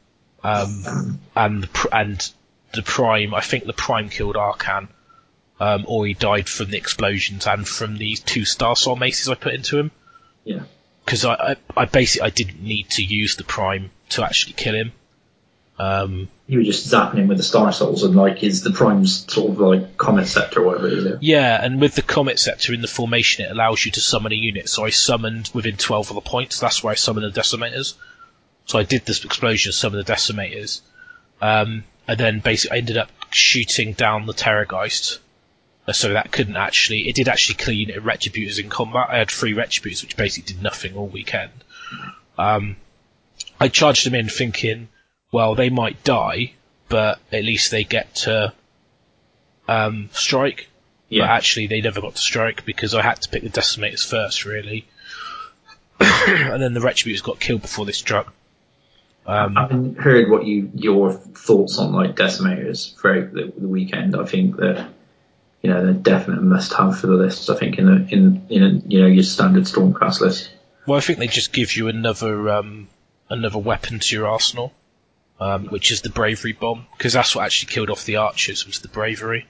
Um, and and the prime, I think the prime killed Arkhan, um, or he died from the explosions and from these two star soul maces I put into him. Yeah. Because I, I, I basically I didn't need to use the prime to actually kill him. Um, You were just zapping him with the Star Souls and like is the Prime's sort of like Comet Scepter or whatever it is. yeah, and with the Comet Scepter in the formation, it allows you to summon a unit. So I summoned within 12 of the points. That's where I summoned the Decimators. So I did this explosion, summon the Decimators. Um, and then basically I ended up shooting down the Terrorgeist. Uh, So that couldn't actually, it did actually clean it Retributors in combat. I had three Retributors, which basically did nothing all weekend. Um, I charged them in thinking, well, they might die, but at least they get to um, strike. But actually, they never got to strike because I had to pick the decimators first, really. and then the retributors got killed before they struck. Um, I haven't heard what you your thoughts on like decimators throughout the, the weekend. I think that you know they're definitely must have for the list. I think in the in in you know your standard Stormcast list. well, I think they just give you another um, another weapon to your arsenal, um, which is the bravery bomb, because that's what actually killed off the archers was the bravery,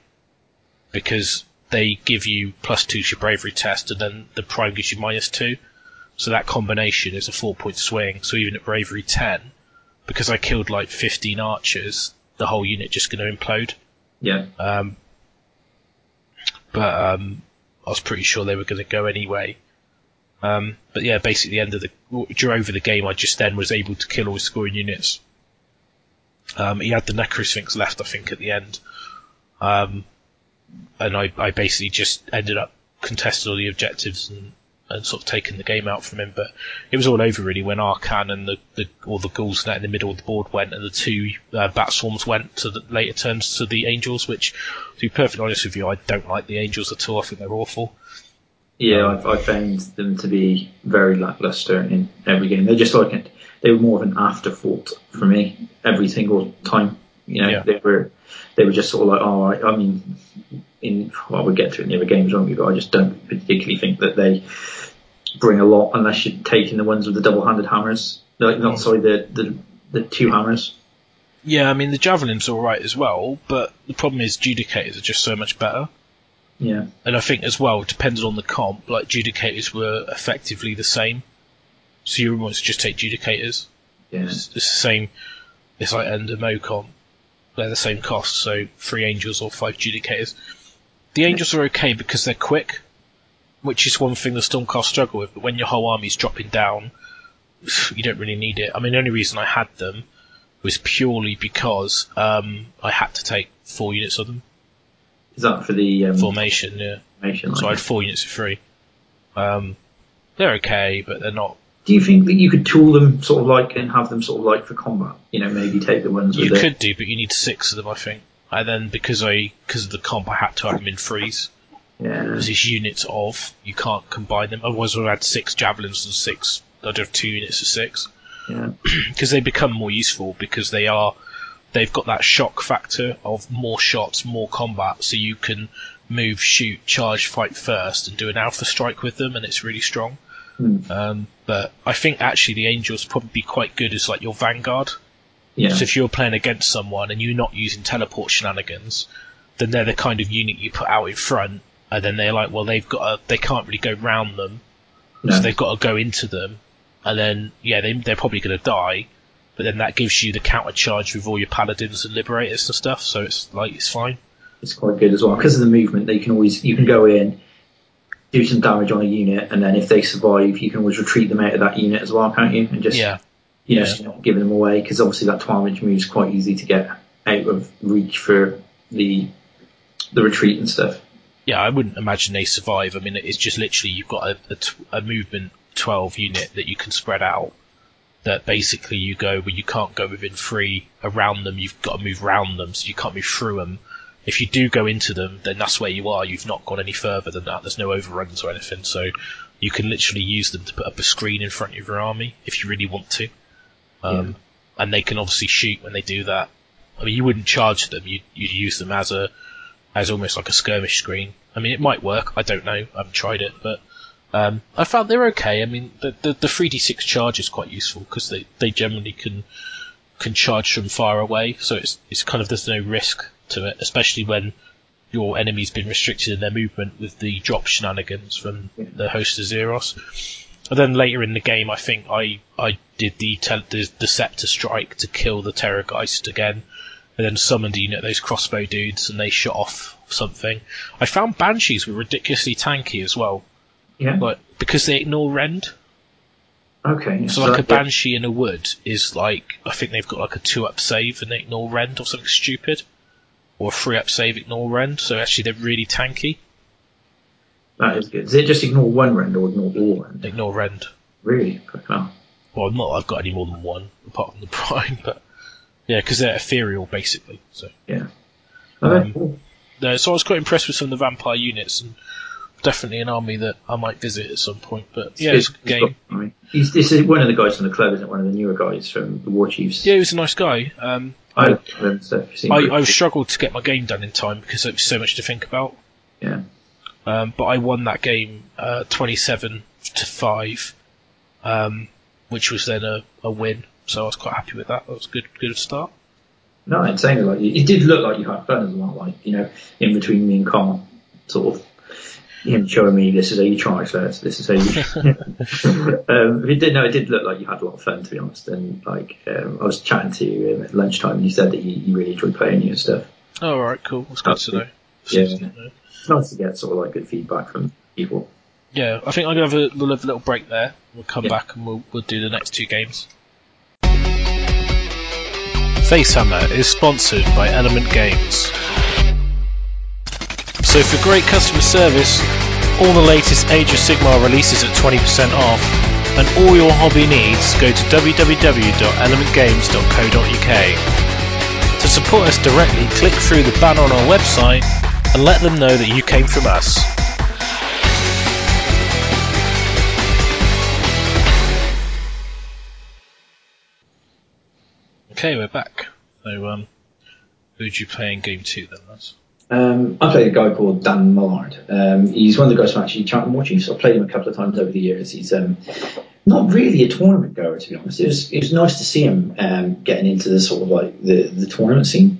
because they give you plus two to your bravery test, and then the prime gives you minus two. So that combination is a four point swing. So even at bravery ten, because I killed like fifteen archers, the whole unit just going to implode. Yeah, Um, but um, I was pretty sure they were going to go anyway. Um, but yeah, basically, the end of the during over the game, I just then was able to kill all his scoring units. Um, he had the Necrosphinx left, I think, at the end, um, and I, I basically just ended up contesting all the objectives and, and sort of taking the game out from him. But it was all over really when Arkhan and the, the all the ghouls in the middle of the board went, and the two uh, bat swarms went to the later turns to the angels. Which, to be perfectly honest with you, I don't like the angels at all. I think they're awful. Yeah, I've, I found them to be very lackluster in every game. They're just like they were more of an afterthought for me every single time. You know, Yeah. they were they were just sort of like, oh, I, I mean, in well, we'll get to it in the other games, won't we? But I just don't particularly think that they bring a lot unless you're taking the ones with the double-handed hammers. Like, not sorry, the the the two hammers. Yeah, I mean the javelin's all right as well, but the problem is judicators are just so much better. Yeah, And I think as well, depending on the comp, like judicators were effectively the same. So you want to just take judicators. yeah, It's, it's the same. It's like under Mocom. They're the same cost, so three angels or five judicators. The angels are okay because they're quick, which is one thing the Stormcast struggle with. But when your whole army's dropping down, you don't really need it. I mean, the only reason I had them was purely because um, I had to take four units of them. is that for the um, Formation, yeah. formation? So I had four units of three. Um, they're okay, but they're not. do you think that you could tool them sort of like and have them sort of like for combat? You know, maybe take the ones You could do, but you need six of them, I think. And then because I because of the comp, I had to have them in freeze. yeah, Because it's units of, you can't combine them. Otherwise, I would have had six javelins and six. I'd have two units of six yeah, because they become more useful because they are they've got that shock factor of more shots, more combat, so you can move, shoot, charge, fight first, and do an alpha strike with them, and it's really strong. Hmm. Um, but I think actually the angels probably be quite good as like your vanguard. Yeah. So if you're playing against someone and you're not using teleport shenanigans, then they're the kind of unit you put out in front, and then they're like, well, they've got to, they can't really go round them, no. so they've got to go into them, and then yeah, they, they're probably going to die, but then that gives you the counter charge with all your paladins and liberators and stuff, so it's like it's fine. it's quite good as well because of the movement. They can always you can go in, do some damage on a unit, and then if they survive, you can always retreat them out of that unit as well, can't you? And just Yeah, you know, yeah. not giving them away because obviously that 12 inch move is quite easy to get out of reach for the the retreat and stuff. yeah, I wouldn't imagine they survive. I mean, it's just literally you've got a, a, t- a movement 12 unit that you can spread out. That basically you go where you can't go within three around them, you've got to move round them, so you can't move through them. If you do go into them, then that's where you are. You've not gone any further than that. There's no overruns or anything, so you can literally use them to put up a screen in front of your army if you really want to. Um, And they can obviously shoot when they do that. I mean, you wouldn't charge them. You you use them as a as almost like a skirmish screen. I mean, it might work. I don't know. I haven't tried it, but um, I found they're okay. I mean, the the, the 3d6 charge is quite useful because they, they generally can can charge from far away, so it's it's kind of there's no risk to it, especially when your enemy's been restricted in their movement with the drop shenanigans from the host of Zeros. And then later in the game, I think I I did the tel- the, the scepter strike to kill the Terrorgeist again, and then summoned you know those crossbow dudes, and they shot off something. I found banshees were ridiculously tanky as well, Yeah. like because they ignore rend. okay. So like a that- banshee in a wood is like I think they've got like a two up save and they ignore rend or something stupid, or a three up save ignore rend. So actually they're really tanky. That is good. Does it just ignore one rend or ignore all rend? Ignore rend. Really? Fucking. Well, not I've got any more than one apart from the prime, but yeah, because they're ethereal basically. So Yeah. Okay, Um, cool. no, so I was quite impressed with some of the vampire units and definitely an army that I might visit at some point. But yeah, it's a good He's game. got- I mean, he's, this is one of the guys from the club, isn't it? One of the newer guys from the War Chiefs. Yeah, he was a nice guy. Um, I like him and stuff. He seemed I, pretty I struggled to get my game done in time because there was so much to think about. Yeah. Um, but I won that game uh, 27 to 5, um, which was then a, a win. So I was quite happy with that. That was a good, good start. No, it sounded like you, it did look like you had fun as well. Like you know, in between me and Carl, sort of him showing me this is how you try first, this is how you. um, it did no, it did look like you had a lot of fun to be honest. And like um, I was chatting to you at lunchtime, and you said that you, you really enjoyed playing you and stuff. Oh, all right, cool. That's good to know. Yeah. To know. It's nice to get sort of like good feedback from people. Yeah, I think I'm gonna have a, we'll have a little break there. We'll come Yeah. back and we'll, we'll do the next two games. Facehammer is sponsored by Element Games. So for great customer service, all the latest Age of Sigmar releases at 20% off, and all your hobby needs, go to www.elementgames.co.uk. To support us directly, click through the banner on our website and let them know that you came from us. Okay, we're back. So, um, who'd you play in game two then, lads? Um, I played a guy called Dan Mullard. Um, he's one of the guys from actually Cheltenham Watching, so I've played him a couple of times over the years. He's um, not really a tournament goer, to be honest. It was, it was nice to see him um, getting into the sort of like the, the tournament scene.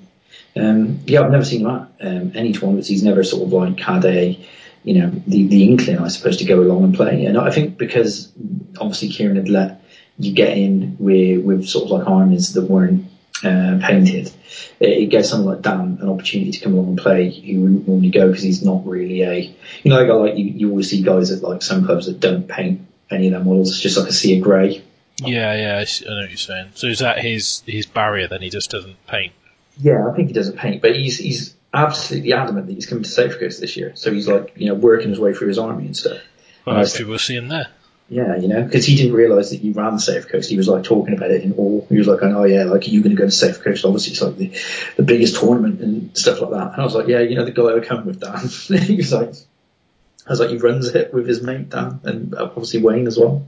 Um, yeah, I've never seen him at um, any tournaments. He's never sort of like had a, you know, the, the inkling, I suppose, to go along and play. And I think because obviously Kieran had let you get in with, with sort of like armies that weren't uh, painted, it, gave someone like Dan an opportunity to come along and play who wouldn't normally go because he's not really a, you know, like, like you, you always see guys at like some clubs that don't paint any of their models. It's just like a sea of grey. Yeah, yeah, I know what you're saying. So is that his his barrier then? He just doesn't paint. Yeah, I think he doesn't paint, but he's he's absolutely adamant that he's coming to Safe Coast this year. So he's like, you know, working his way through his army and stuff. Well, Nice. hopefully we'll see him there. Yeah, you know, because he didn't realise that you ran Safe Coast. He was like talking about it in awe. He was like, oh yeah, like are you going to go to Safe Coast? Obviously, it's like the, the biggest tournament and stuff like that. And I was like, yeah, you know, the guy I come with Dan. he was like, I was like, he runs it with his mate Dan and obviously Wayne as well.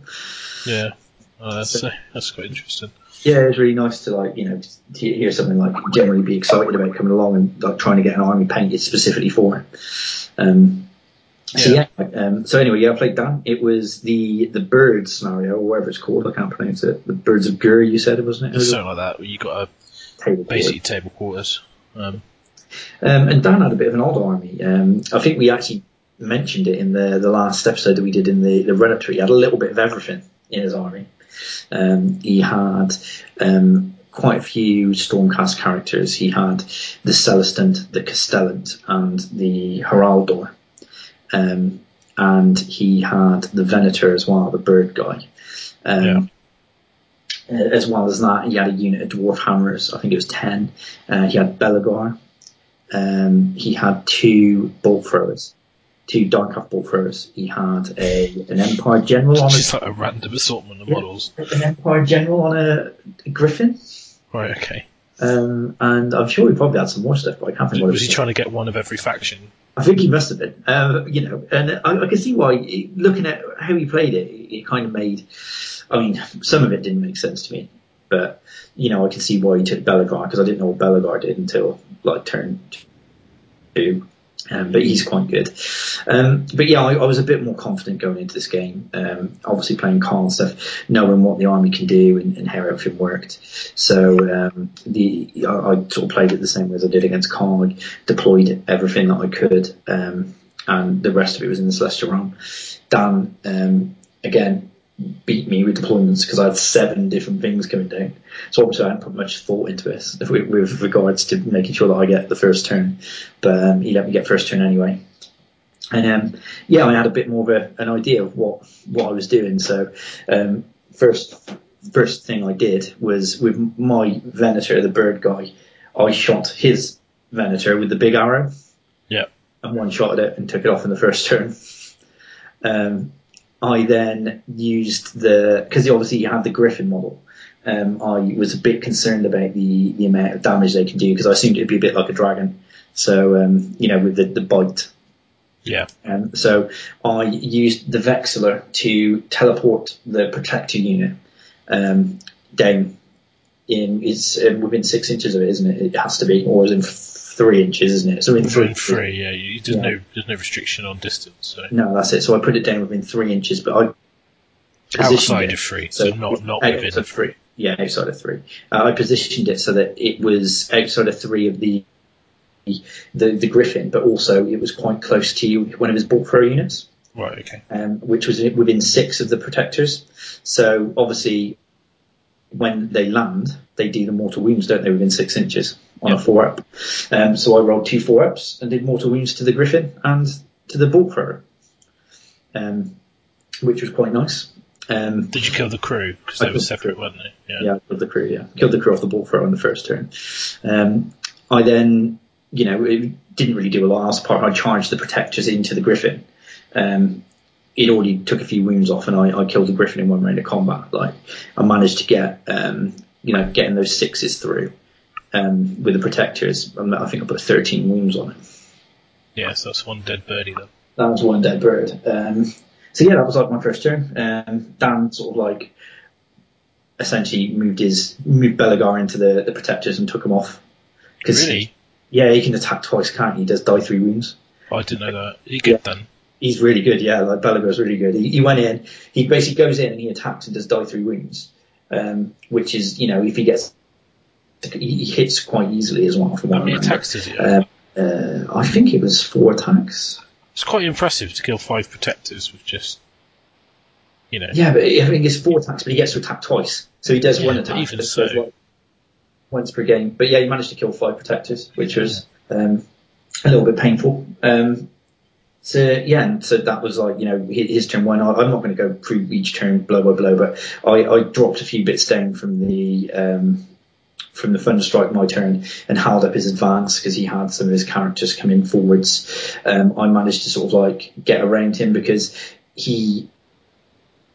Yeah, oh, that's uh, that's quite interesting. Yeah, it was really nice to like you know to hear something like generally be excited about coming along and like trying to get an army painted specifically for it. Um, so yeah. um, so anyway, yeah, I played Dan. It was the the bird scenario or whatever it's called. I can't pronounce it. The birds of Gur, you said it wasn't it? Something like that. You got a table basically table quarters. Um, Um, and Dan had a bit of an odd army. Um, I think we actually mentioned it in the the last episode that we did in the the run up to it. He had a little bit of everything in his army. Um, he had um, quite a few Stormcast characters. He had the Celestant, the Castellant, and the Heraldor. Um, and he had the Venator as well, the bird guy. Um, uh, As well as that, he had a unit of dwarf hammers. I think it was ten. Uh, he had Belegar. Um, he had two bolt throwers, two Darkhaft bolt throwers. He had a an Empire General on it's a, just like a random assortment of models. an Empire General on a Griffin. Right. Okay. Um, and I'm sure he probably had some more stuff, but I can't think what it Was he was. trying to get one of every faction? I think he must have been. Uh, you know, and I, I can see why. Looking at how he played it, it kind of made. I mean, some of it didn't make sense to me, but you know, I can see why he took Belegar because I didn't know what Belegar did until like turn two. Um, but he's quite good. Um, but yeah, I, I was a bit more confident going into this game. Um, obviously playing Carl stuff, knowing what the army can do and, and how everything worked. So um, the I, I sort of played it the same way as I did against Carl. I deployed everything that I could, um, and the rest of it was in the Celestial Realm. Dan um, again beat me with deployments because I had seven different things coming down. So obviously I hadn't put much thought into this with, with regards to making sure that I get the first turn. But um, he let me get first turn anyway. And um, yeah, I had a bit more of a, an idea of what what I was doing. So um, first first thing I did was with my Venator, the bird guy, I shot his Venator with the big arrow. Yeah. And one shot at it and took it off in the first turn. Um, I then used the because obviously you had the Griffin model. Um, I was a bit concerned about the, the amount of damage they can do because I assumed it'd be a bit like a dragon. So um, you know with the, the bite. Yeah. Um, so I used the Vexillor to teleport the protector unit um, down in is um, within six inches of it, isn't it? It has to be, or is it three inches, isn't it? So in Within three. Yeah. You, there's Yeah. no there's no restriction on distance. So No, that's it. So I put it down within three inches, but I positioned outside it. of three, so, not not within three. Yeah, outside of three. Uh, I positioned it so that it was outside of three of the the, the Griffin, but also it was quite close to one of his bolt throw units, Right. Okay. um, which was within six of the protectors. So obviously, when they land, they do the mortal wounds, don't they, within six inches on a four up. Um, so I rolled two four ups and did mortal wounds to the Griffin and to the bolt thrower. um, which was quite nice. Um, Did you kill the crew? Because I they were the separate, crew. weren't they? Yeah. yeah, killed the crew. Yeah, killed the crew off the ball throw on the first turn. Um, I then, you know, it didn't really do a lot else. Apart, I charged the protectors into the griffin. Um, it already took a few wounds off, and I, I killed the griffin in one round of combat. Like, I managed to get, um, you know, getting those sixes through um, with the protectors. I think I put 13 wounds on it. Yeah, so that's one dead birdie then. That was one dead bird. Um, so yeah, that was like my first turn. Um, Dan sort of like essentially moved his moved Belegar into the, the protectors and took him off. 'Cause, Really? Yeah, he can attack twice, can't he? He does die three wounds. I didn't know that. You good then? He's really good, yeah. Like Belegar's really good. He, he went in, he basically goes in and he attacks and does die three wounds, um, which is you know if he gets he, he hits quite easily as well. What I many attacks does he have? Um, uh, I think it was four attacks. It's quite impressive to kill five protectors with just, you know. Yeah, but I think it's four attacks, but he gets to attack twice. So he does Yeah, one attack. even so. like once per game. But yeah, he managed to kill five protectors, which was um, a little bit painful. Um, so yeah, and so that was like you know his, his turn one. I, I'm not going to go through each turn blow by blow, but I, I dropped a few bits down from the um, from the Thunderstrike my turn and held up his advance because he had some of his characters come in forwards. Um, I managed to sort of like get around him because he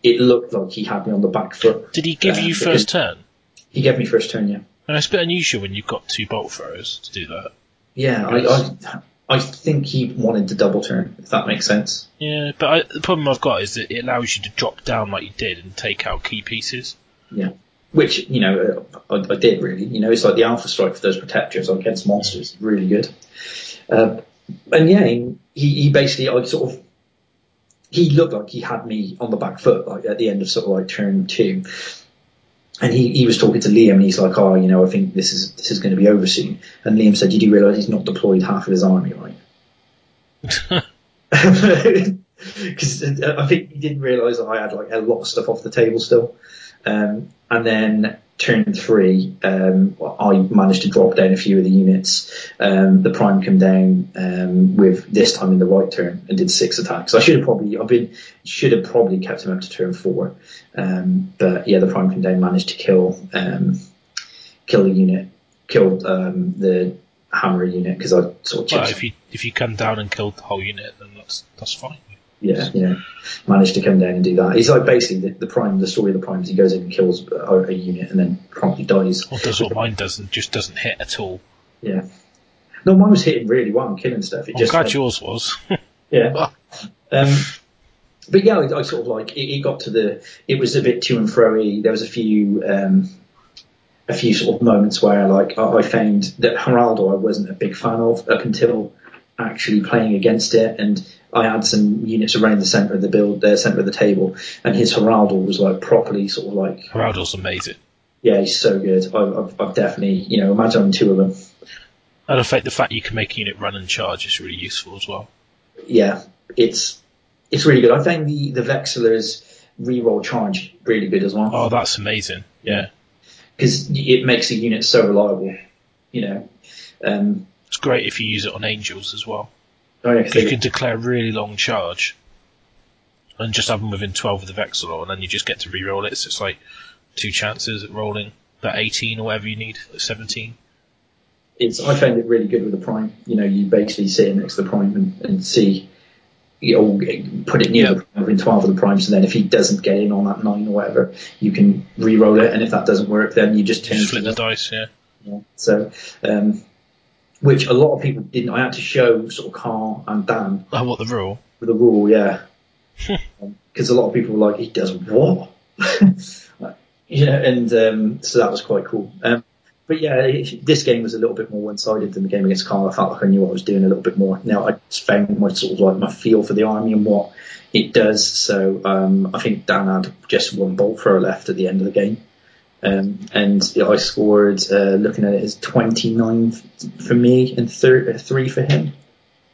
it looked like he had me on the back foot. Did he give Um, you first turn? He gave me first turn, yeah. And it's a bit unusual when you've got two bolt throwers to do that. Yeah, I, I I think he wanted to double turn, if that makes sense. Yeah, but I, the problem I've got is that it allows you to drop down like you did and take out key pieces. Yeah. Which, you know, uh, I, I did really. You know, it's like the alpha strike for those protectors against monsters. Really good. Um, and yeah, he, he basically, I sort of, he looked like he had me on the back foot, like at the end of sort of like turn two. And he, he was talking to Liam and he's like, oh, you know, I think this is, this is going to be over soon. And Liam said, Did you do realise he's not deployed half of his army, right? because I think he didn't realise that I had like a lot of stuff off the table still. Um, and then turn three, um, I managed to drop down a few of the units. Um, the prime come down um, with this time in the right turn and did six attacks. I should have probably, I've been should have probably kept him up to turn four. Um, but yeah, the prime came down managed to kill um, kill the unit, killed um, the hammer unit because I sort of Well, if you if you come down and kill the whole unit, then that's that's fine. Yeah, yeah, managed to come down and do that. He's like basically the, the prime. The story of the prime is he goes in and kills a, a unit and then promptly dies. Or does what mine does and just doesn't hit at all. Yeah. No, mine was hitting really well and killing stuff. It I'm just glad like, yours was. yeah. Um, but yeah, I, I sort of like it, it got to the. It was a bit to and fro-y. There was a few. Um, a few sort of moments where like I, I found that Heraldor I wasn't a big fan of up until actually playing against it and I had some units around the centre of the build, the centre of the table, and his Heraldor was like properly sort of like, Heraldor's amazing. yeah, he's so good. I've, I've, I've definitely, you know, imagine having two of them. And in fact, the fact you can make a unit run and charge is really useful as well. Yeah, it's it's really good. I think the the Vexillor's reroll charge really good as well Oh, that's amazing. Yeah. because it makes a unit so reliable. You know, um, It's great if you use it on angels as well. Know, 'cause You they- can declare a really long charge and just have them within 12 of the Vexillor, and then you just get to re-roll it. So it's like two chances at rolling that 18 or whatever you need, 17. it's I found it really good with the prime. You know, you basically sit next to the prime and, and see. You know, put it near Yeah. the prime within 12 of the prime, and then if he doesn't get in on that 9 or whatever, you can re-roll it, and if that doesn't work, then you just You just flip the the dice, yeah. Yeah. So, um, which a lot of people didn't. I had to show sort of Carl and Dan Oh, what the rule? the rule, yeah, because a lot of people were like, "He does what?" yeah, and um, so that was quite cool. Um, but yeah, it, this game was a little bit more one-sided than the game against Carl. I felt like I knew what I was doing a little bit more. Now I just found my sort of like my feel for the army and what it does. So um, I think Dan had just one bolt thrower left at the end of the game. Um, and yeah, I scored, uh, looking at it, as 29 for me and thir- three for him.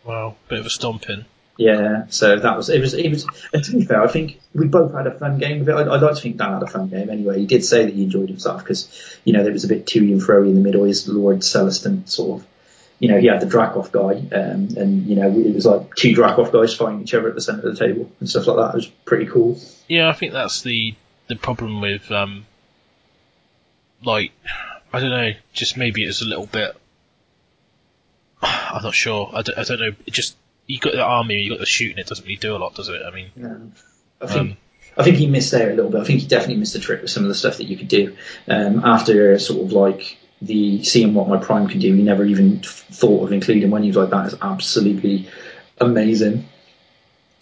Wow, bit of a stomping. Yeah, so that was it. Was it was? And to be fair, I think we both had a fun game with it. I'd, I'd like to think Dan had a fun game anyway. He did say that he enjoyed himself because you know there was a bit to and fro in the middle. His Lord Celestant sort of you know, he had the Dracoth guy, um, and you know, it was like two Dracoth guys fighting each other at the centre of the table and stuff like that. It was pretty cool. Yeah, I think that's the the problem with um, like I don't know, just maybe it's a little bit. I'm not sure. I don't, I don't know. It just you got the army, you got the shooting. It doesn't really do a lot, does it? I mean, Yeah. I think Um, I think he missed out a little bit. I think he definitely missed the trick with some of the stuff that you could do. Um, after sort of like the seeing what my prime can do, he never even thought of including when he was like that is absolutely amazing.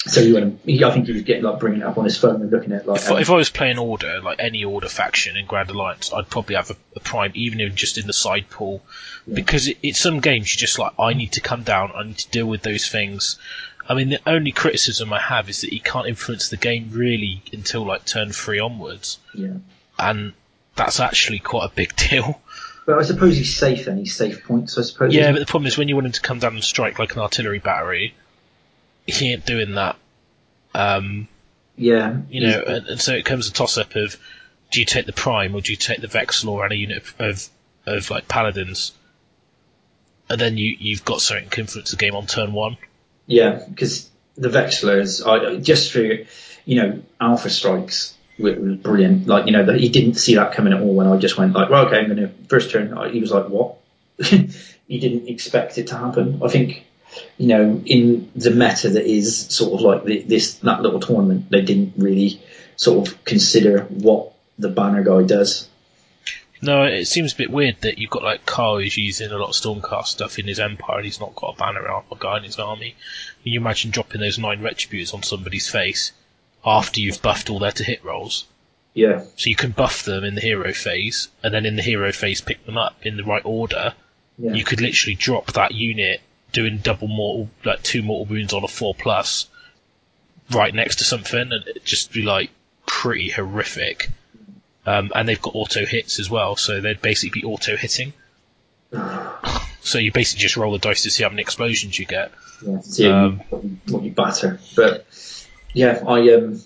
So he went, he, I think he was getting like bringing it up on his phone and looking at like if, I- if I was playing order, like any order faction in Grand Alliance, I'd probably have a, a prime, even if just in the side pool, because it, it's some games you're just like. I need to come down. I need to deal with those things. I mean, the only criticism I have is that he can't influence the game really until like turn three onwards, yeah. and that's actually quite a big deal. But I suppose he's safe then. He's safe points. I suppose. Yeah, but the problem is when you want him to come down and strike like an artillery battery, he ain't doing that. Um, yeah. you know, and, and so it comes a toss up of do you take the prime or do you take the Vexillor and a unit of, of of like paladins, and then you you've got something can influence the game on turn one. Yeah, because the Vexillors, I just for you know, Alpha Strikes was was brilliant. Like you know, that he didn't see that coming at all. When I just went like, well, okay, I'm gonna first turn. I- He was like, what? he didn't expect it to happen. I think you know, in the meta that is sort of like the, this that little tournament, they didn't really sort of consider what the banner guy does. No, it seems a bit weird that you've got like Carl who's using a lot of Stormcast stuff in his empire and he's not got a banner out or guy in his army. Can you imagine dropping those nine retributors on somebody's face after you've buffed all their to hit rolls? Yeah, So you can buff them in the hero phase, and then in the hero phase pick them up in the right order. yeah, You could literally drop that unit doing double mortal, like two mortal wounds on a four plus, right next to something, and it'd just be like pretty horrific. Um, and they've got auto hits as well, so they'd basically be auto hitting. So you basically just roll the dice to see how many explosions you get. yeah. See Um, what, you, batter, but yeah, I um.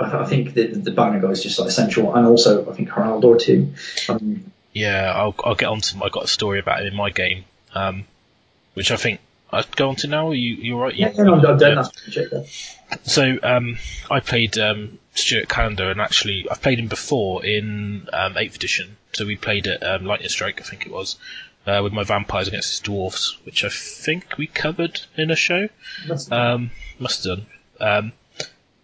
I I think the, the banner guy is just like essential, and also I think Heraldor too. Um, Yeah, I'll, I'll get onto. I got a story about him in my game, um, which I think I'd go on to now. Are you you right? yeah, yeah, no, I'm, done. So um, I played um, Stuart Calendar, and actually I've played him before in um, 8th edition. So we played at um, Lightning Strike, I think it was, uh, with my vampires against his dwarfs, which I think we covered in a show. Um, must have done. Um,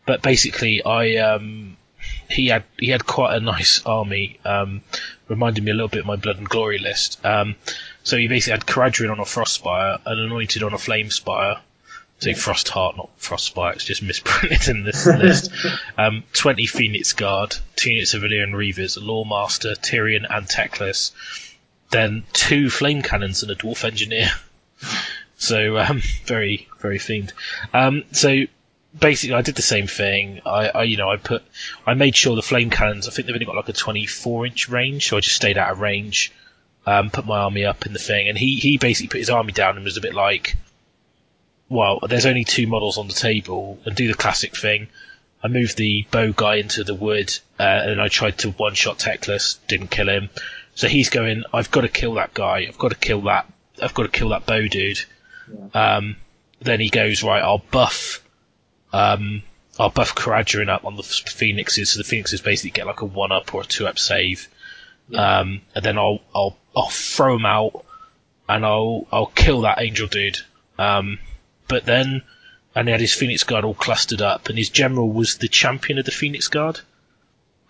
but basically, I um, he had he had quite a nice army. Um, reminded me a little bit of my Blood and Glory list. So you basically had Caradryan on a Frostspire, an Anointed on a Flamespire. So Frostheart, not Frostspire. It's just misprinted in this list. Um, Twenty Phoenix Guard, two units of Ellyrian Reavers, a Loremaster, Tyrion, and Teclis. Then two Flame Cannons and a Dwarf Engineer. So um, very very themed. Um, so basically, I did the same thing. I, I you know I put I made sure the flame cannons. I think they've only got like a 24 inch range, so I just stayed out of range. Um, put my army up in the thing, and he he basically put his army down and was a bit like, well, there's only two models on the table, and do the classic thing. I moved the bow guy into the wood, uh, and I tried to one shot Teclis, didn't kill him. So he's going, I've got to kill that guy. I've got to kill that. I've got to kill that bow dude. Um, then he goes right. I'll buff. Um, I'll buff Caradryan up on the phoenixes, so the phoenixes basically get like a one up or a two up save. Um, and then I'll I'll I'll throw him out, and I'll I'll kill that angel dude. Um, but then, and he had his phoenix guard all clustered up, and his general was the champion of the phoenix guard.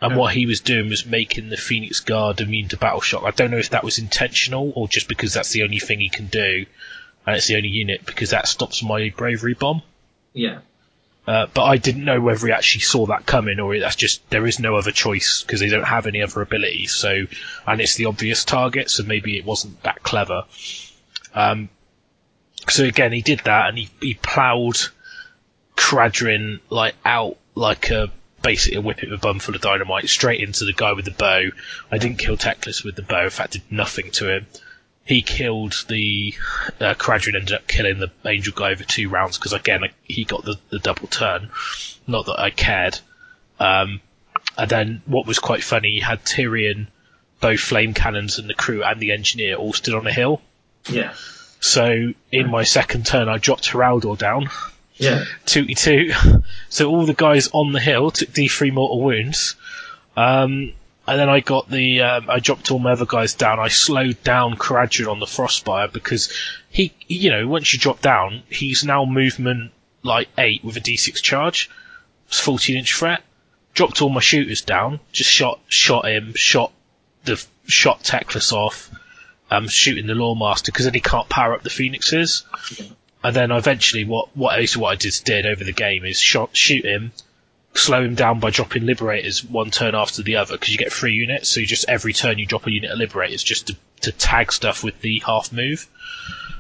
And what he was doing was making the Phoenix Guard immune to battle shock. I don't know if that was intentional or just because that's the only thing he can do, and it's the only unit because that stops my bravery bomb. Yeah, Uh, but I didn't know whether he actually saw that coming or that's just there is no other choice because they don't have any other abilities. So, and it's the obvious target, so maybe it wasn't that clever. Um, so again, he did that and he he ploughed Cradrin like out like a basically a whip it with a bum full of dynamite straight into the guy with the bow. I didn't kill Teclis with the bow. In fact, did nothing to him he killed the uh, Caradryan ended up killing the angel guy over two rounds because again he got the, the double turn. Not that I cared. Um, and then what was quite funny, he had Tyrion, both flame cannons and the crew and the engineer all stood on a hill. Yeah. So in my second turn, I dropped Heraldor down, Yeah. tooty toot. So all the guys on the hill took D3 mortal wounds. Um, and then I got the, um, I dropped all my other guys down. I slowed down Caradryan on the Frostspire because he, you know, once you drop down, he's now movement like 8 with a D6 charge. It's 14 inch threat. Dropped all my shooters down, just shot, shot him, shot the, shot Teclis off, um, shooting the Loremaster because then he can't power up the Phoenixes. And then eventually, what what what I just did over the game is shot shoot him, slow him down by dropping liberators one turn after the other because you get three units. So you just every turn you drop a unit of liberators just to, to tag stuff with the half move.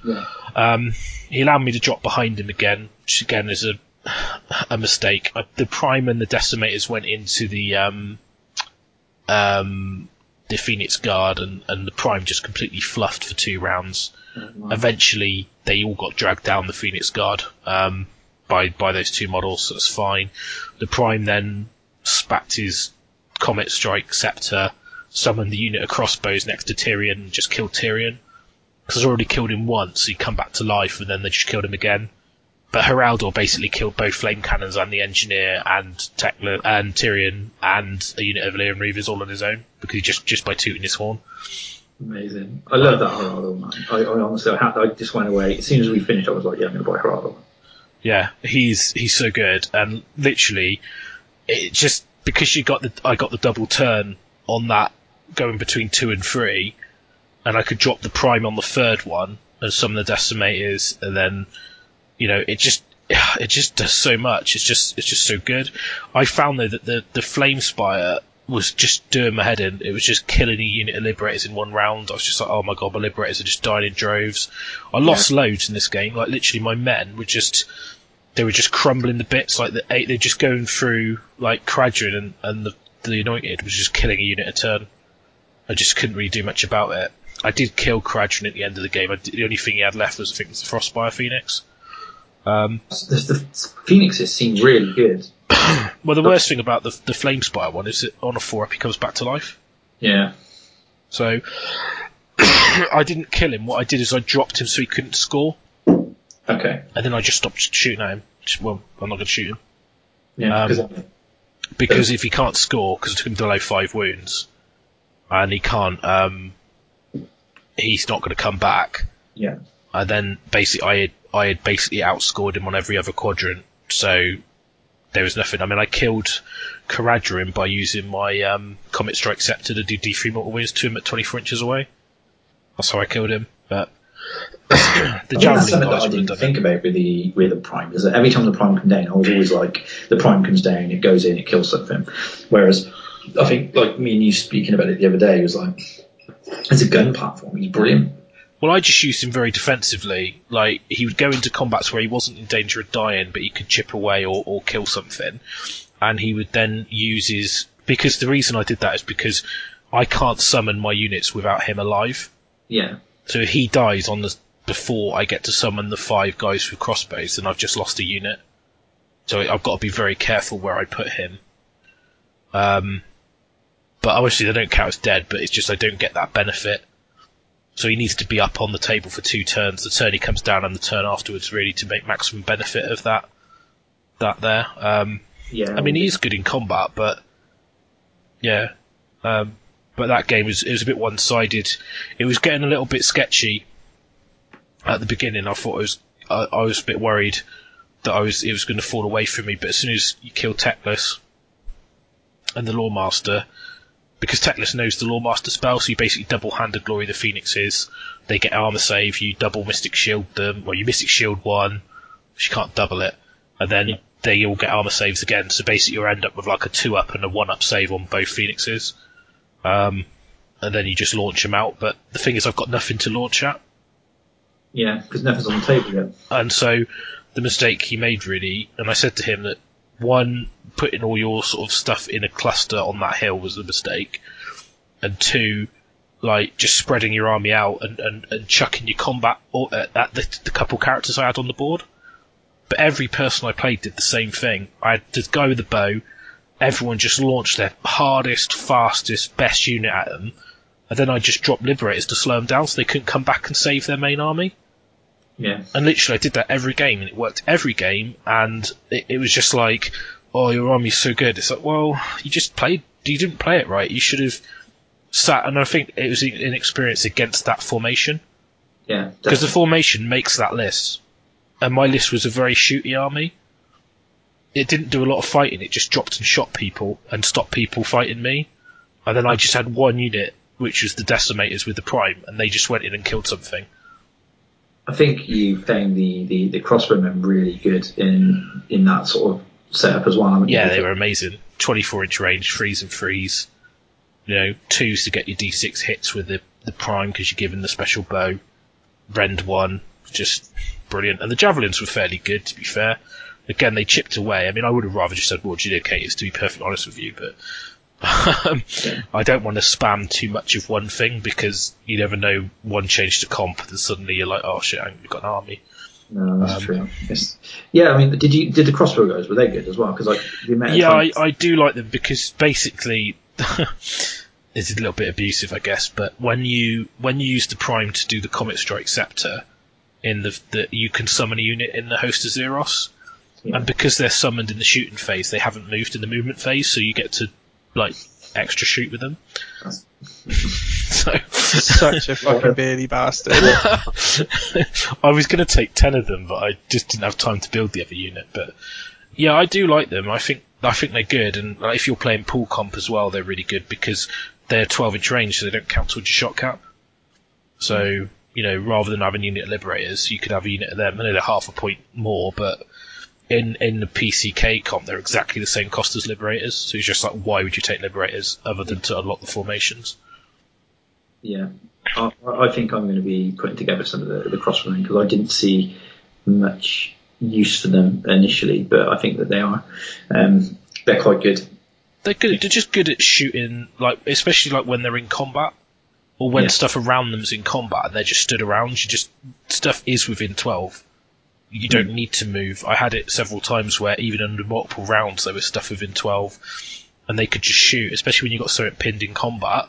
Yeah. Um, he allowed me to drop behind him again, which again is a a mistake. Uh, The prime and the decimators went into the um, um, the Phoenix Guard, and, and the prime just completely fluffed for two rounds. Eventually, they all got dragged down the Phoenix Guard um, by by those two models. So that's fine. The prime then spat his Comet Strike Scepter, summoned the unit of crossbows next to Tyrion, and just killed Tyrion. Because already killed him once, he'd come back to life, and then they just killed him again. But Heraldor basically killed both flame cannons and the engineer and Tekla and Tyrion and a unit of Leon Reavers all on his own because he just just by tooting his horn. Amazing. I love that Heraldor, man. I, I honestly, I, had, I just went away. As soon as we finished, I was like, yeah, I'm going to buy Heraldor. Yeah, he's he's so good, and literally, it just because you got the I got the double turn on that going between two and three, and I could drop the prime on the third one and some of the decimators, and then you know it just it just does so much. It's just it's just so good. I found though that the the flame spire was just doing my head in. It was just killing a unit of liberators in one round. I was just like, oh my god, my liberators are just dying in droves. I lost loads in this game. Like literally, my men were just they were just crumbling the bits. Like the eight, they're just going through like Cradrin and and the the anointed was just killing a unit a turn. I just couldn't really do much about it. I did kill Cradrin at the end of the game. I did, the only thing he had left was I think it was the Frostspire Phoenix. Um, The, the Phoenixes seem really good. well, the worst thing about the the Flamespire one is that on a four up he comes back to life. Yeah. So I didn't kill him. What I did is I dropped him so he couldn't score, Okay. and then I just stopped shooting at him. Well, I'm not going to shoot him Yeah. Um, 'cause- because if he can't score, because it took him below five wounds, and he can't, um, he's not going to come back. yeah. And then basically, I had I had basically outscored him on every other quadrant, so there was nothing. I mean, I killed Caradryan by using my um, Comet Strike Scepter to do D3 mortal wounds to him at 24 inches away. That's how I killed him. But the I that's something that I didn't think it. about with the with the prime is that every time the prime comes down, I was always like, the prime comes down, it goes in, it kills something. Whereas I think like me and you speaking about it the other day was like, as a gun platform, he's brilliant. Well, I just used him very defensively. Like he would go into combats where he wasn't in danger of dying, but he could chip away or, or kill something, and he would then use his. Because the reason I did that is because I can't summon my units without him alive. Yeah. So if he dies on the before I get to summon the five guys with crossbows, then I've just lost a unit. So I've got to be very careful where I put him. Um, but obviously they don't count as dead, but it's just I don't get that benefit. So he needs to be up on the table for two turns. The turn he comes down and the turn afterwards, really, to make maximum benefit of that. That there. Um, Yeah. I mean, he is good in combat, but yeah. Um, but that game was it was a bit one sided. It was getting a little bit sketchy at the beginning. I thought it was I, I was a bit worried that I was it was going to fall away from me. But as soon as you kill Teclis and the Loremaster, because Teclis knows the Loremaster spell, so you basically double handed Glory the Phoenixes. They get armor save. You double Mystic Shield them. Well, you Mystic Shield one. She can't double it, and then they all get armor saves again. So basically, you end up with like a two up and a one up save on both Phoenixes. Um, and then you just launch them out. But the thing is, I've got nothing to launch at. Yeah, because nothing's on the table yet. And so the mistake he made really, and I said to him that one, putting all your sort of stuff in a cluster on that hill was a mistake, and two, like just spreading your army out and, and, and chucking your combat uh, at the, the couple characters I had on the board. But every person I played did the same thing. I had to go with the bow. Everyone just launched their hardest, fastest, best unit at them, and then I just dropped liberators to slow them down so they couldn't come back and save their main army. Yeah. And literally, I did that every game, and it worked every game. And it, it was just like, "Oh, your army's so good." It's like, well, you just played. You didn't play it right. You should have sat. And I think it was an experience against that formation Yeah. because the formation makes that list. And my list was a very shooty army. It didn't do a lot of fighting. It just dropped and shot people and stopped people fighting me. And then I just had one unit, which was the decimators with the prime, and they just went in and killed something. I think you found the, the, the crossbowmen really good in in that sort of setup as well. Yeah, they were amazing. 24 inch range, freeze and freeze. You know, twos to get your d6 hits with the, the prime because you're given the special bow. Rend one, just brilliant. And the javelins were fairly good, to be fair. Again, they chipped away. I mean, I would have rather just said more Judicators, to be perfectly honest with you, but I don't want to spam too much of one thing because you never know one change to comp and suddenly you're like, oh shit, I've got an army. No, that's Um, true. Yeah, I mean, did you did the crossbow guys were they good as well? Because like the amount Yeah, I, I do like them because basically it's a little bit abusive, I guess. But when you when you use the prime to do the comet strike scepter, in the, the you can summon a unit in the host of Zeros, Yeah. and because they're summoned in the shooting phase, they haven't moved in the movement phase, so you get to like extra shoot with them. so Such a fucking beardy bastard. I was going to take ten of them, but I just didn't have time to build the other unit. But yeah, I do like them. I think I think they're good, and like, if you're playing pool comp as well, they're really good because they're 12 inch range, so they don't count towards your shot cap. So you know, rather than having a unit of liberators, you could have a unit of them. I know they're half a point more, but in in the PCK comp, they're exactly the same cost as liberators. So it's just like, why would you take liberators other than to unlock the formations? Yeah, I, I think I'm going to be putting together some of the, the crossbowmen because I didn't see much use for them initially, but I think that they are. Um, they're quite good. They're good. They're just good at shooting, like especially like when they're in combat, or when Yeah. stuff around them's in combat and they're just stood around. You just stuff is within twelve. You don't need to move. I had it several times where even under multiple rounds there was stuff within twelve, and they could just shoot. Especially when you got something pinned in combat,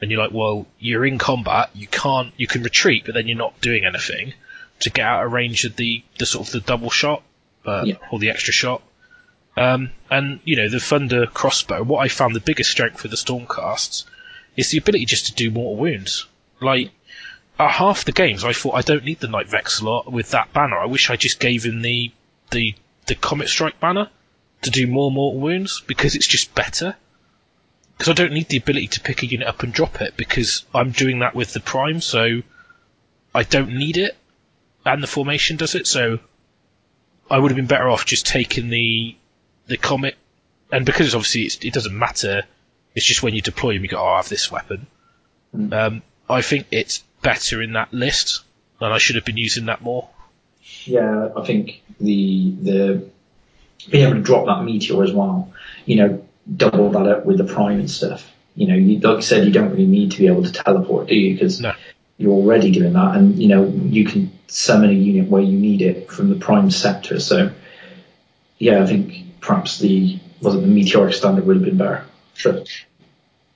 and you're like, well, you're in combat. You can't. You can retreat, but then you're not doing anything to get out of range of the the sort of the double shot, uh, Yeah. or the extra shot. Um, and you know the Thunder crossbow. What I found the biggest strength for the Stormcasts is the ability just to do mortal wounds. Like at half the games, I thought I don't need the Knight-Vexillor with that banner. I wish I just gave him the the the Comet Strike banner to do more mortal wounds because it's just better. Because I don't need the ability to pick a unit up and drop it because I'm doing that with the Prime, so I don't need it, and the formation does it. So I would have been better off just taking the the comet, and because obviously it's, it doesn't matter, it's just when you deploy them, you go, oh, I have this weapon. Mm. Um, I think it's better in that list, and I should have been using that more. Yeah, I think the the being able to drop that meteor as well, you know, double that up with the prime and stuff. You know, you, like I said, you don't really need to be able to teleport, do you? Because No. you're already doing that, and you know, you can summon a unit where you need it from the prime sector. So, yeah, I think perhaps the was it the meteoric standard would have been better. Sure.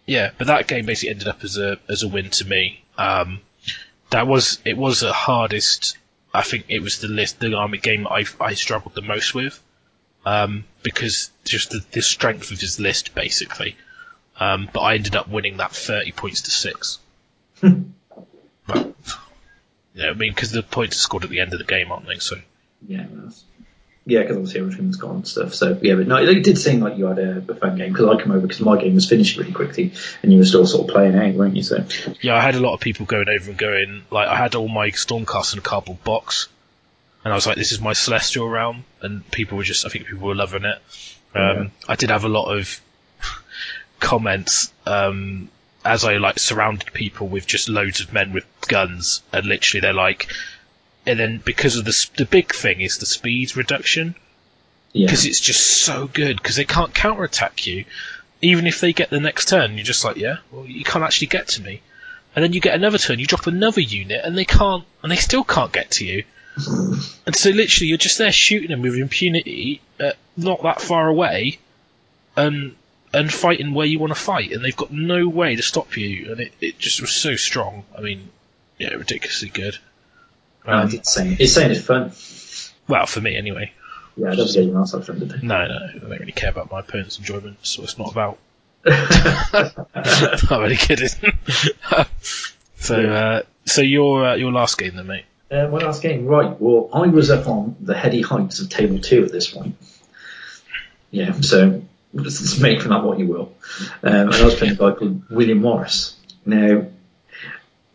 Yeah, but that game basically ended up as a as a win to me. Um, that was it was the hardest. I think it was the list the army game I I struggled the most with, um, because just the, the strength of his list basically. Um, but I ended up winning that thirty points to six. but yeah, I mean because the points are scored at the end of the game, aren't they? So Yeah, that's, yeah, because obviously everything's gone and stuff. So yeah, but no, it did seem like you had a, a fun game because I come over because my game was finished really quickly, and you were still sort of playing out, weren't you? So yeah, I had a lot of people going over and going like I had all my Stormcast in a cardboard box, and I was like, "This is my Celestial realm," and people were just, I think people were loving it. Um, Yeah. I did have a lot of comments um, as I like surrounded people with just loads of men with guns, and literally they're like, and then because of the the big thing is the speed reduction yeah, because it's just so good because they can't counterattack you. Even if they get the next turn, you're just like, yeah, well, you can't actually get to me. And then you get another turn, you drop another unit, and they can't, and they still can't get to you. And so literally, you're just there shooting them with impunity, uh, not that far away, and and fighting where you want to fight, and they've got no way to stop you, and it, it just was so strong. I mean, yeah, ridiculously good. Um, it's saying it's saying it's fun. well, for me anyway. Yeah, it doesn't get have fun, did they? No, no, I don't really care about my opponent's enjoyment. What it's not about. I'm only kidding. so, uh, so your uh, your last game then, mate. Uh, my last game, right. Well, I was up on the heady heights of table two at this point. Yeah, so let's make from that what you will. Um, and I was playing a guy called William Morris. Now,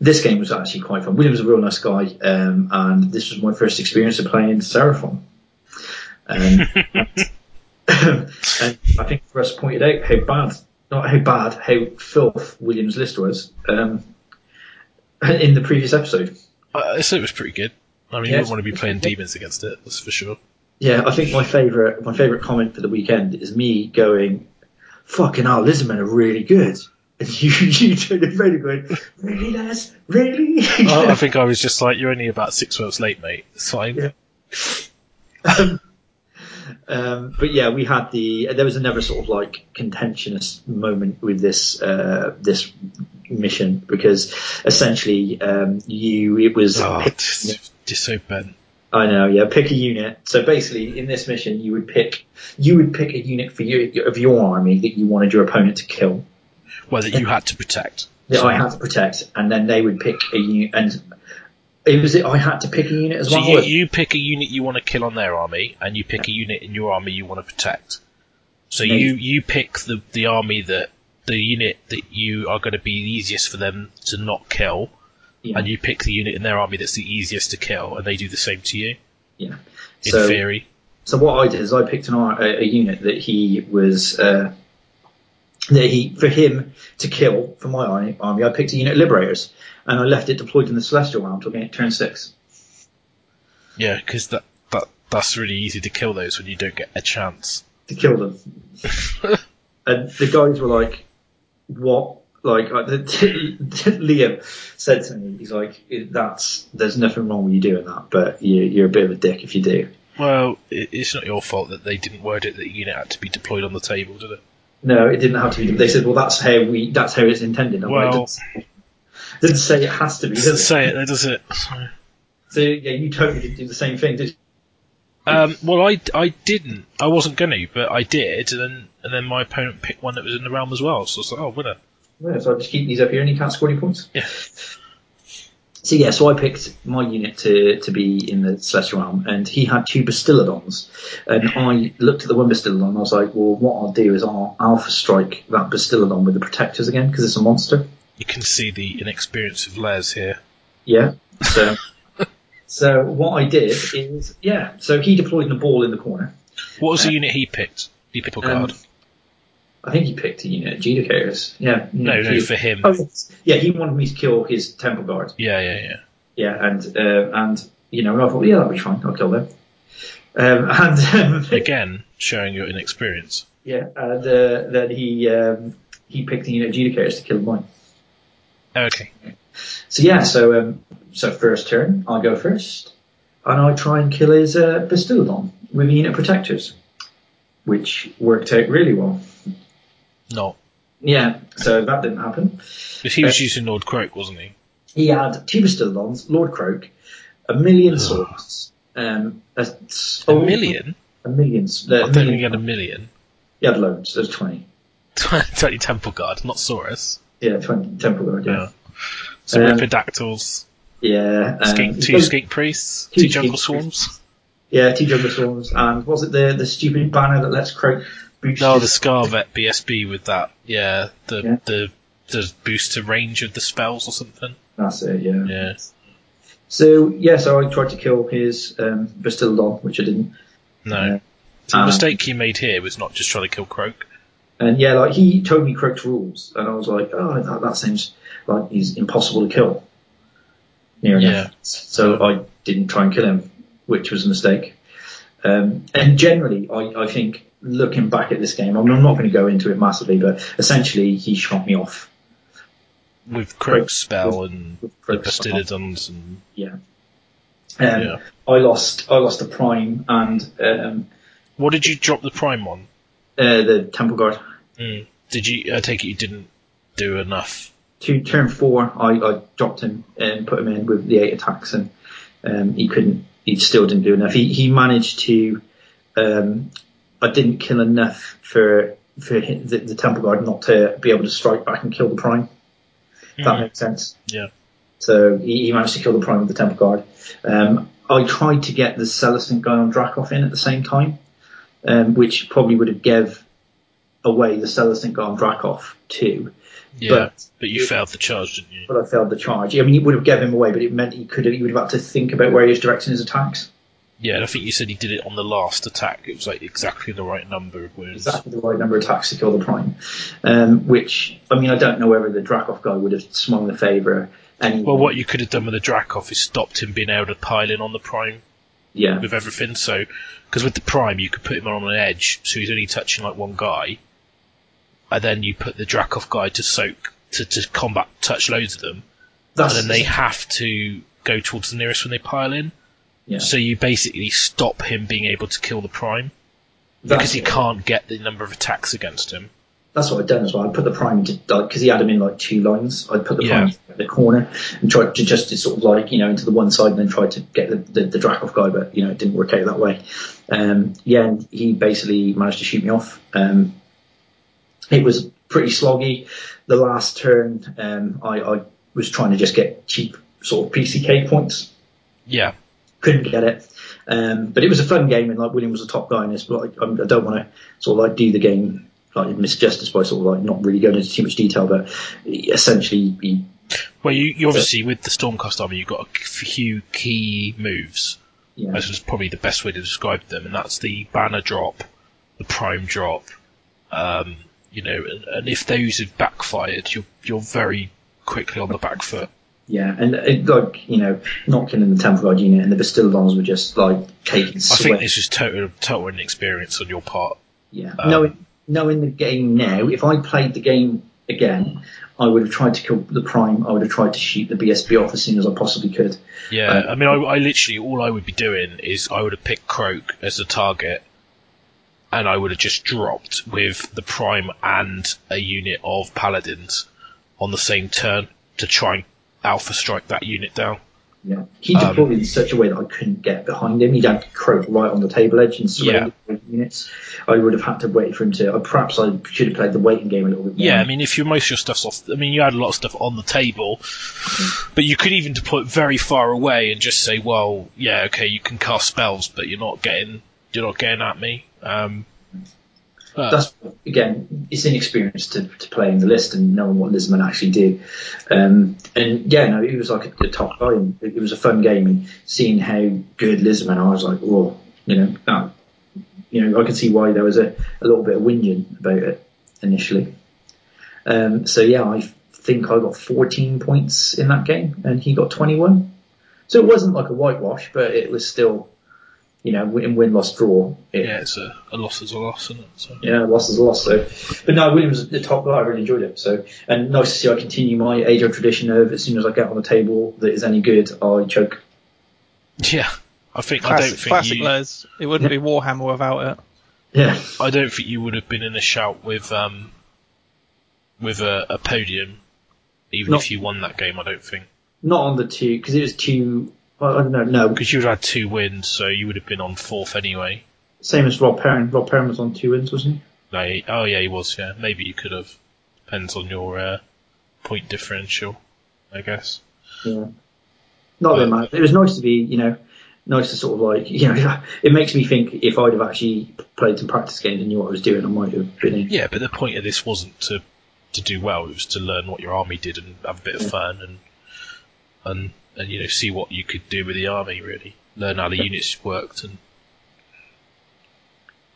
this game was actually quite fun. William's a real nice guy, um, and this was my first experience of playing Seraphon. Um, and I think Russ pointed out how bad, not how bad, how filth William's list was um, in the previous episode. Uh, I said it was pretty good. I mean, you Yes, wouldn't want to be playing demons against it, that's for sure. Yeah, I think my favourite my favourite comment for the weekend is me going, "Fucking hell, Lizardmen are really good." And you you turn around and going, "Really, Les? Really?" I, I think I was just like, you're only about six months late, mate. It's fine. Yeah. um, um, but yeah, we had the there was another sort of like contentious moment with this uh, this mission because essentially um, you it was Oh, pick- just, just so bent. I know, yeah. Pick a unit. So basically, in this mission, you would pick you would pick a unit for you of your army that you wanted your opponent to kill. Well, that you had to protect. That So- I had to protect, and then they would pick a unit. And it was it. I had to pick a unit as So well. you, you pick a unit you want to kill on their army, and you pick a unit in your army you want to protect. So Yeah. you you pick the the army that the unit that you are going to be easiest for them to not kill, yeah, and you pick the unit in their army that's the easiest to kill, and they do the same to you. yeah. In So theory, so what I did is I picked an a, a unit that he was. Uh, that he for him to kill for my army, army, I picked a unit of liberators, and I left it deployed in the celestial realm till getting turn six. yeah, because that that that's really easy to kill those when you don't get a chance. to kill them. and the guys were like, "What?" Like uh, Liam said to me, he's like, "That's there's nothing wrong with you doing that, but you, you're a bit of a dick if you do." Well, it, it's not your fault that they didn't word it that the unit had to be deployed on the table, did it? No, it didn't have to be. They said, "Well, that's how we. That's how it's intended." I'm like, Well- "It doesn't- didn't say it has to be, Doesn't does it? say it, does it? So yeah, you totally did do the same thing, did you? Um, well, I, I didn't. I wasn't going to, but I did, and then and then my opponent picked one that was in the realm as well. So I was like, oh, winner. Yeah, so I just keep these up here and you can't score any points. Yeah. So yeah, so I picked my unit to, to be in the Celestial Realm, and he had two Bastiladons, and I looked at the one Bastiladon, and I was like, well, what I'll do is I'll Alpha Strike that Bastiladon with the Protectors again, because it's a monster. You can see the inexperience of Les here. Yeah. So, so what I did is, yeah, so he deployed the ball in the corner. What was the Uh, unit he picked? He picked a Um, guard. I think he picked unit of Judicators. Yeah. no, no, for him. Oh, yeah, he wanted me to kill his Temple Guard. Yeah, yeah, yeah. Yeah, and uh, and you know, and I thought, yeah, that'll be fine. I'll kill them. Um, and um, Again, showing your inexperience. yeah, and uh, then he um, he picked the unit adjudicators to kill mine. Okay. So yeah, so um, so first turn, I go first, and I try and kill his uh, Bastiladon with unit protectors, which worked out really well. Not. Yeah, so that didn't happen. Because he was Uh, using Lord Kroak, wasn't he? He had two Bastiladons, Lord Kroak, a million swords, um, a, A million? a million, uh, I don't think he had a million. He had loads. There's twenty. 20 Temple Guard, not Saurus. Yeah, twenty Temple Guard. Yeah. Yeah. So Um, Ripperdactyls, Yeah. um, skink, two skink priests, two two jungle swarms. Yeah, two Jungle Swarms, and was it the the stupid banner that lets Kroak? No, the Scarvet BSB with that. Yeah, the Yeah. the the boost to range of the spells or something. That's it. Yeah. Yeah. So yeah, so I tried to kill his um, Bastiladon, which I didn't. No. Yeah. So the Um, mistake he made here was not just trying to kill Kroak. And yeah, like he told me Kroak's rules, and I was like, oh, that, that seems like he's impossible to kill. Near Yeah. enough. So I didn't try and kill him, which was a mistake. Um, and generally, I, I think looking back at this game, I mean, I'm not going to go into it massively, but essentially he shot me off. With Kroak's spell and with the spell. And Yeah. Um, Yeah. I lost. I lost the prime and um, what did you drop the prime on? uh, the temple guard. Mm. Did you? I take it you didn't do enough. To turn four, I, I dropped him and put him in with the eight attacks, and um, he couldn't. He still didn't do enough. He he managed to. Um, I didn't kill enough for for hi- the, the temple guard not to be able to strike back and kill the prime. If that Mm. makes sense. Yeah. So he, he managed to kill the prime with the temple guard. Um, I tried to get the Celestant guy on Dracoth in at the same time, um, which probably would have gave away the Celestant guy on Dracoth too. Yeah, But- but, you failed the charge, didn't you? But I failed the charge. I mean, it would have given him away, but it meant he could have, he would have had to think about where he was directing his attacks. Yeah, and I think you said he did it on the last attack. It was like exactly the right number of wounds. Exactly the right number of attacks to kill the prime. Um, which, I mean, I don't know whether the Dracoth guy would have swung the favour. Anyway. Well, what you could have done with the Dracoth is stopped him being able to pile in on the prime Yeah. with everything. So, because with the prime, you could put him on an edge, so he's only touching like one guy, and then you put the Dracoth guy to soak to, to combat touch loads of them, That's, and then they have to go towards the nearest when they pile in. yeah. So you basically stop him being able to kill the prime That's- because he can't get the number of attacks against him. That's what I'd done as well. I put the prime into like because he had him in like two lines. I'd put the Yeah. prime in the corner and tried to just to sort of like you know into the one side and then tried to get the the, the Dracoff guy, but you know it didn't work out that way. Um, yeah, and he basically managed to shoot me off. Um, it was pretty sloggy. The last turn, um, I, I was trying to just get cheap sort of PCK points Yeah, couldn't get it. Um, but it was a fun game, and like William was a top guy in this. But I'm- I don't want to sort of like do the game like misjustice by sort of like not really going into too much detail. But essentially, he, Well, you, you obviously with the Stormcast army, you've got a few key moves. yeah, This is probably the best way to describe them, and that's the banner drop, the prime drop. Um, you know, and, if those have backfired, you're you're very quickly on the back foot. yeah, and it, like you know, not killing the Temple Guard unit, and the Bastiladons were just like taking I sweat. think this was total total inexperience on your part. Yeah. Um, knowing knowing the game now, if I played the game again, I would have tried to kill the prime. I would have tried to shoot the BSB off as soon as I possibly could. Yeah, Um, I mean, I, I literally all I would be doing is I would have picked Kroak as a target, and I would have just dropped with the prime and a unit of paladins on the same turn to try and alpha strike that unit down. Yeah. He Um, deployed in such a way that I couldn't get behind him. He'd have to Kroak right on the table edge and surround the units. I would have had to wait for him to. Uh, perhaps I should have played the waiting game a little bit more. Yeah, I mean, if you most of your stuff's off, I mean, you had a lot of stuff on the table, but you could even deploy it very far away and just say, well, yeah, okay, you can cast spells, but you're not getting, you're not getting at me. Um, That's again, it's inexperience to, to play in the list and knowing what Lisman actually did. Um, and yeah, no, he was like a, a top guy, it, it was a fun game. And seeing how good Lisman, I was like, oh, you know, that, you know, I could see why there was a, a little bit of whinging about it initially. Um, so yeah, I think I got 14 points in that game, and he got 21. So it wasn't like a whitewash, but it was still, you know, win win loss draw. It, yeah, it's a, a loss is a loss, isn't it? So. yeah, loss is a loss. So, but no, Williams was the top guy. I really enjoyed him. So, and nice to see I continue my age old tradition of as soon as I get on the table that is any good, I choke. Yeah, I think I don't Classic, think classic you, Les. It wouldn't be Warhammer without it. Yeah, I don't think you would have been in a shout with um with a, a podium, even No. if you won that game. I don't think not on the two because it was two. Don't know. No, because you would have had two wins, so you would have been on fourth anyway. same as Rob Perrin. Rob Perrin was on two wins, wasn't he? No, he- oh yeah, he was. Yeah, maybe you could have. Depends on your uh, point differential, I guess. Yeah. Not that much. It was nice to be, you know, nice to sort of like, you know, it makes me think if I'd have actually played some practice games and knew what I was doing, I might have been in. Yeah, but the point of this wasn't to to do well. It was to learn what your army did and have a bit of Yeah. fun and and and you know see what you could do with the army. Really learn how the units worked and.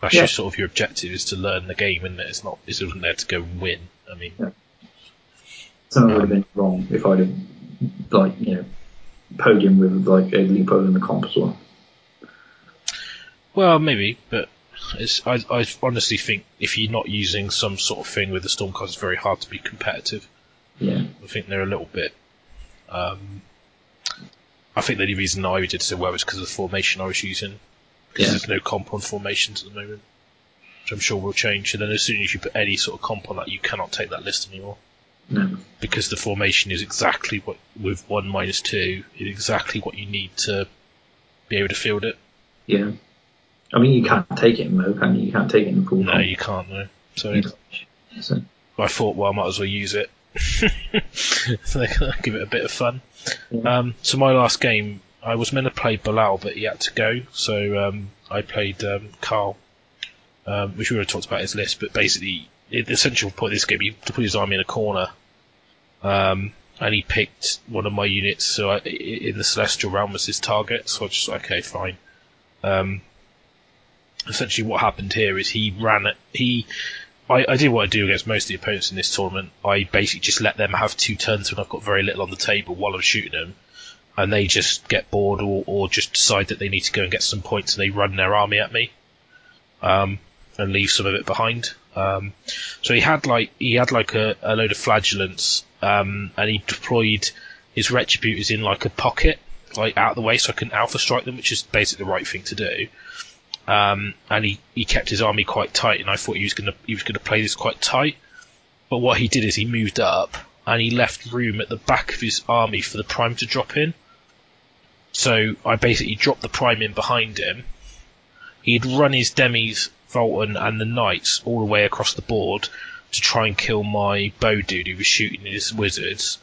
That's Yeah. your sort of your objective is to learn the game, and it? it's not. It wasn't there to go and win. I mean, Something would have been wrong if I'd have, like, you know, podium with like a Lipo in the comp as well. Well, maybe, but it's, I, I honestly think if you're not using some sort of thing with the Stormcast, it's very hard to be competitive. Yeah. I think they're a little bit. Um, I think the only reason I did so well was because of the formation I was using. Because Yeah. there's no comp on formations at the moment. which I'm sure will change. And then as soon as you put any sort of comp on that, you cannot take that list anymore No. because the formation is exactly what with one minus two is exactly what you need to be able to field it. Yeah. I mean, you can't take it in Mo, can you? You can't take it in pool. No, you can't though. So So, I thought, well, I might as well use it. so give it a bit of fun. Yeah. Um, so my last game, I was meant to play Bilal, but he had to go, so um, I played um, Carl, um, which we already talked about his list. But basically, the essential point of this game, he to put his army in a corner, um, and he picked one of my units. So I, in the Celestial Realm was his target. So I just okay, fine. Um, essentially, what happened here is he ran it. He I, I what I do against most of the opponents in this tournament. I basically just let them have two turns when I've got very little on the table while I'm shooting them, and they just get bored or, or just decide that they need to go and get some points, and they run their army at me, um, and leave some of it behind. Um, so he had like he had like a, a load of flagellants, um, and he deployed his retributors in like a pocket, like out of the way, so I can alpha strike them, which is basically the right thing to do um, and he, he kept his army quite tight, and I thought he was gonna he was gonna play this quite tight. But what he did is he moved up and he left room at the back of his army for the prime to drop in. So I basically dropped the prime in behind him. He'd run his demis, Valten, and the knights all the way across the board to try and kill my bow dude who was shooting his wizards.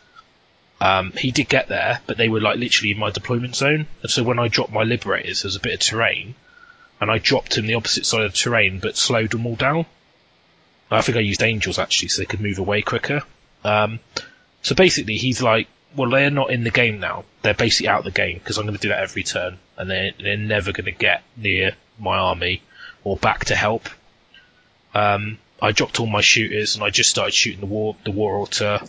Um, he did get there, but they were like literally in my deployment zone. And so when I dropped my liberators, there's a bit of terrain and I dropped him the opposite side of the terrain, but slowed them all down. I think I used angels actually, so they could move away quicker. Um, so basically, he's like, well, they're not in the game now. They're basically out of the game because I'm going to do that every turn, and they're they're never going to get near my army or back to help. Um, I dropped all my shooters and I just started shooting the war the war altar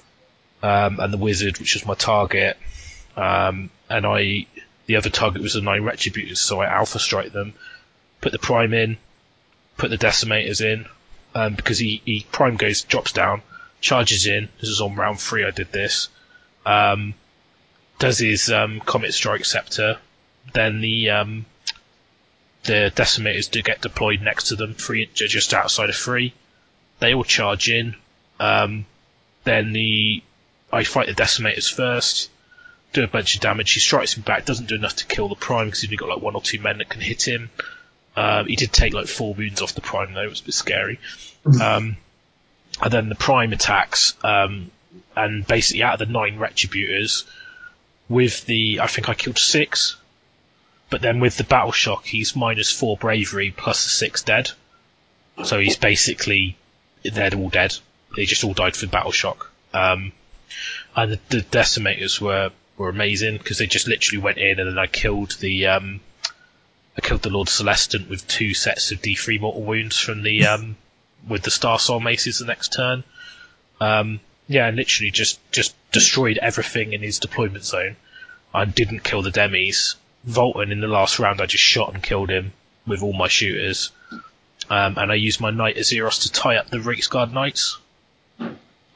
um, and the wizard, which was my target. Um, and I the other target was the nine retributors, so I alpha strike them put the prime in, put the decimators in, um, because he, he prime goes drops down, charges in. This is on round three. I did this. Um, does his um, comet strike scepter, then the um, the decimators do get deployed next to them, three just outside of three. They all charge in. Um, then the I fight the decimators first. Do a bunch of damage. He strikes him back. Doesn't do enough to kill the prime because he's only got like one or two men that can hit him. Um, he did take like four wounds off the prime though. It was a bit scary. Um, and then the prime attacks, um, and basically out of the nine retributors, with the I think I killed six, but then with the battle shock, he's minus four bravery plus the six dead. So he's basically they're all dead. They just all died for battle shock. Um, and the, the decimators were were amazing because they just literally went in and then I killed the um, I killed the Lord Celestant with two sets of D3 mortal wounds from the um, with the Star Soul maces the next turn. Um, yeah, and literally just just destroyed everything in his deployment zone. I didn't kill the demis. Valten in the last round, I just shot and killed him with all my shooters. Um, and I used my Knight-Azyros to tie up the Reiksguard Knights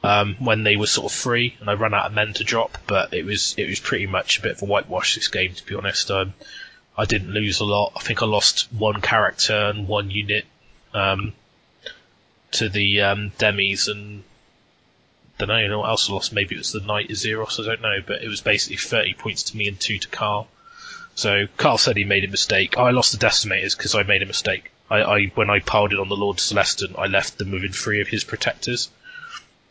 um, when they were sort of free, and I ran out of men to drop. But it was it was pretty much a bit of a whitewash this game, to be honest. Um, I didn't lose a lot. I think I lost one character and one unit um, to the um, demis, and don't know, what else I lost. Maybe it was the Knight-Azyros. I don't know, but it was basically 30 points to me and two to Carl. So Carl said he made a mistake. I lost the decimators because I made a mistake. I, I when I piled it on the Lord Celestant, I left them within three of his protectors,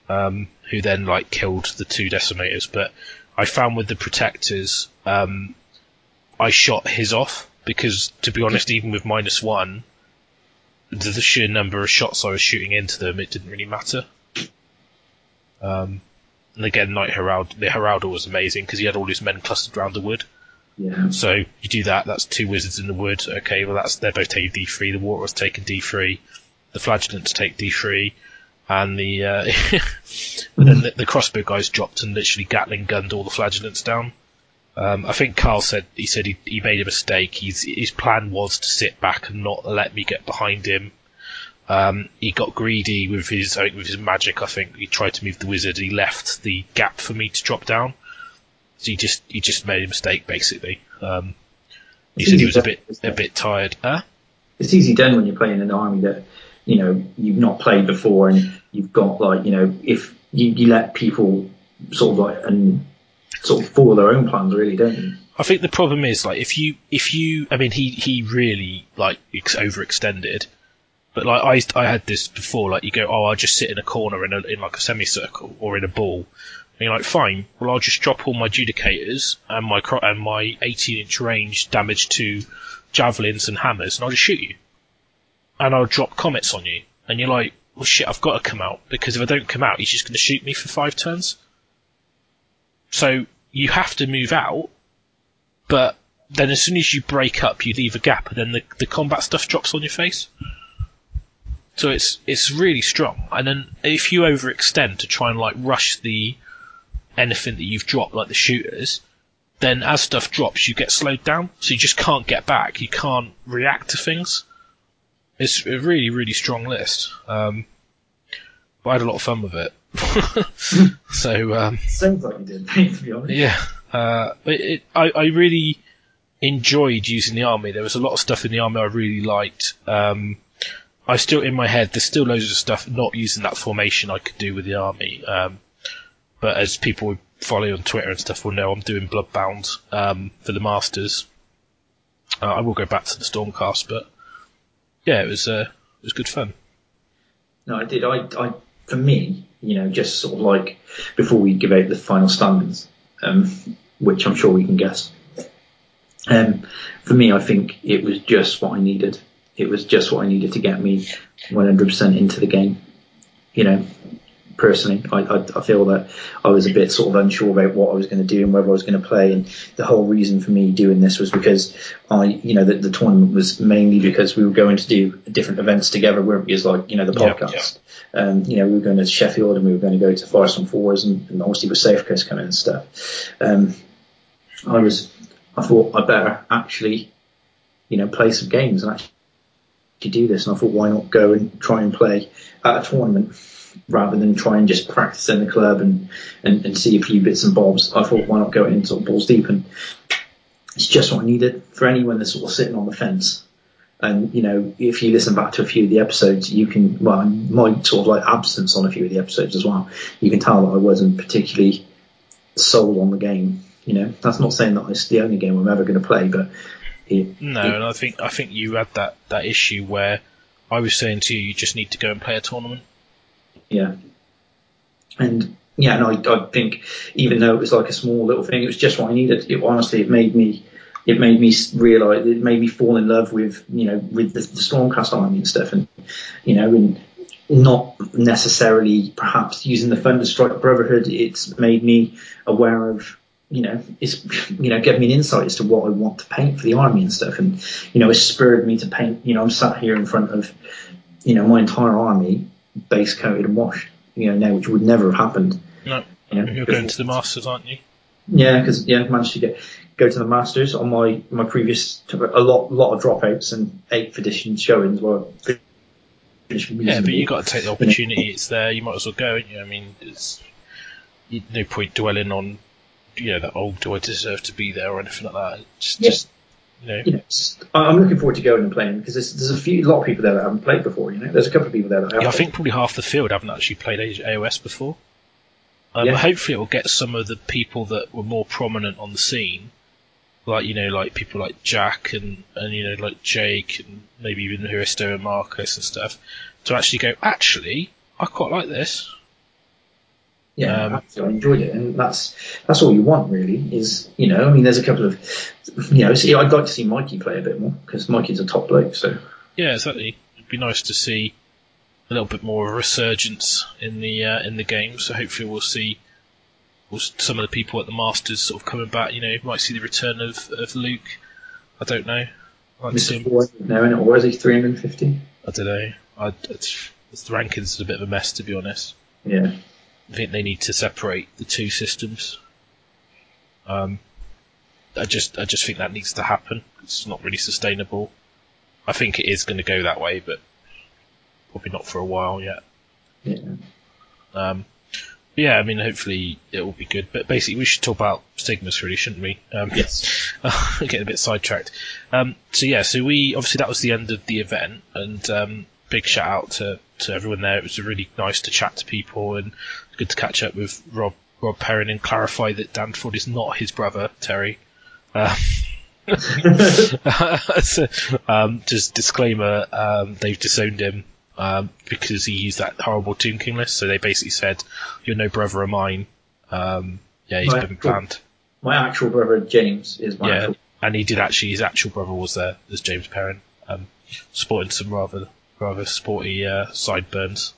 um, who then like killed the two decimators. But I found with the protectors, um, I shot his off because, to be honest, even with minus one, the, the sheer number of shots I was shooting into them, it didn't really matter. Um, and again, Knight-Heraldor, the Heraldor was amazing because he had all his men clustered around the wood. Yeah. So you do that. That's two wizards in the wood. Okay, well that's they're both taking D3. The water was taking D3. The flagellants take D3, and the uh, but then the, the crossbow guys dropped and literally Gatling gunned all the flagellants down. Um, I think Carl said he said he, he made a mistake. He's, his plan was to sit back and not let me get behind him. Um, he got greedy with his uh, with his magic. I think he tried to move the wizard. He left the gap for me to drop down. So he just he just made a mistake basically. Um, he It's said he was a bit a bit tired. Huh? It's easy done when you're playing an army that you know you've not played before and you've got like you know if you, you let people sort of like and sort of follow their own plans really, don't you? I think the problem is like if you if you I mean he he really like ex- overextended, but like I I had this before like you go oh I'll just sit in a corner in a in like a semicircle or in a ball, and you're like fine. Well I'll just drop all my judicators and my and my 18 inch range damage to javelins and hammers and I'll just shoot you, and I'll drop comets on you. And you're like well shit I've got to come out because if I don't come out he's just going to shoot me for five turns. So you have to move out but then as soon as you break up, you leave a gap, and then the, the combat stuff drops on your face. So it's it's really strong. And then if you overextend to try and like rush the anything that you've dropped, like the shooters, then as stuff drops, you get slowed down, so you just can't get back. You can't react to things. It's a really really strong list. Um, I had a lot of fun with it. so um, Sounds like you did, to be honest. yeah, uh, it, it, I, I really enjoyed using the army. There was a lot of stuff in the army I really liked. Um, I still in my head. There's still loads of stuff not using that formation I could do with the army. Um, but as people who follow on Twitter and stuff will know, I'm doing Bloodbound um, for the Masters. Uh, I will go back to the Stormcast, but yeah, it was uh, it was good fun. No, I did. I, I, for me, you know, just sort of like before we give out the final standings, um, which I'm sure we can guess. Um, for me, I think it was just what I needed. It was just what I needed to get me 100% into the game. You know, personally, I, I, I feel that I was a bit sort of unsure about what I was going to do and whether I was going to play. And the whole reason for me doing this was because I, you know, the, the tournament was mainly because we were going to do different events together, weren't we? As like, you know, the Yeah, podcast. Um, you know, we were going to Sheffield and we were going to go to Forest and Fours and, and obviously with Safe Coast coming and stuff. Um, I was, I thought I better actually, you know, play some games and actually do this. And I thought, why not go and try and play at a tournament rather than try and just practice in the club and, and, and see a few bits and bobs. I thought, why not go in sort of balls deep? And it's just what I needed for anyone that's sort of sitting on the fence. And you know, if you listen back to a few of the episodes, you can well, my sort of like absence on a few of the episodes as well. You can tell that I wasn't particularly sold on the game. You know, that's not saying that it's the only game I'm ever going to play, but it, No, it- and I think I think you had that, that issue where I was saying to you, you just need to go and play a tournament. Yeah. And yeah, and I, I think even though it was like a small little thing, it was just what I needed. It honestly, it made me, it made me realize, it made me fall in love with, you know, with the, the Stormcast army and stuff, and you know, and not necessarily perhaps using the Thunderstrike Brotherhood. It's made me aware of. You know, it's you know, gave me an insight as to what I want to paint for the army and stuff, and you know, it spurred me to paint. You know, I'm sat here in front of, you know, my entire army base coated and washed. You know, now which would never have happened. No, You know, you're going to the Masters, aren't you? yeah, because yeah, managed to get go to the Masters on my my previous a lot lot of dropouts and eighth edition showings were Yeah, but you got to take the opportunity. It's there. You might as well go. you? I mean, it's no point dwelling on you know that. Oh, do I deserve to be there or anything like that? Just, Yeah. just you know. you know, I- I'm looking forward to going and playing because there's, there's a few lot of people there that haven't played before. You know, there's a couple of people there that have. Yeah, I think probably half the field haven't actually played AOS before. Um, Yeah. Hopefully, it will get some of the people that were more prominent on the scene, like you know, like people like Jack and and you know, like Jake and maybe even Huristo and Marcus and stuff, to actually go. Actually, I quite like this. Yeah, Um. I enjoyed it, and that's that's all you want, really. Is you know, I mean, there's a couple of, you know, see, I'd like to see Mikey play a bit more because Mikey's a top bloke. So Yeah, exactly. It'd be nice to see a little bit more of a resurgence in the uh, in the game. So hopefully, we'll see some of the people at the Masters sort of coming back. You know, you might see the return of, of Luke. I don't know. I'd Mr. him- Four, no, or is he 350? I don't know. I, it's, it's, the rankings are a bit of a mess, to be honest. Yeah, I think they need to separate the two systems. Um, I just, I just think that needs to happen. It's not really sustainable. I think it is going to go that way, but probably not for a while yet. yeah. Um, yeah, I mean, hopefully it will be good. But basically, we should talk about stigmas, really, shouldn't we? Um, Yes. getting a bit sidetracked. Um, so yeah, so we obviously that was the end of the event, and um, big shout out to, to everyone there. It was really nice to chat to people and good to catch up with Rob Rob Perrin and clarify that Danford is not his brother Terry. Uh, so, um, just disclaimer: um, they've disowned him um, because he used that horrible Tomb King list. So they basically said, "You're no brother of mine." Um, yeah, he's Right. been banned. My actual brother James is my Yeah, actual. and he did actually. His actual brother was there, as James Perrin, um, sporting some rather rather sporty uh, sideburns,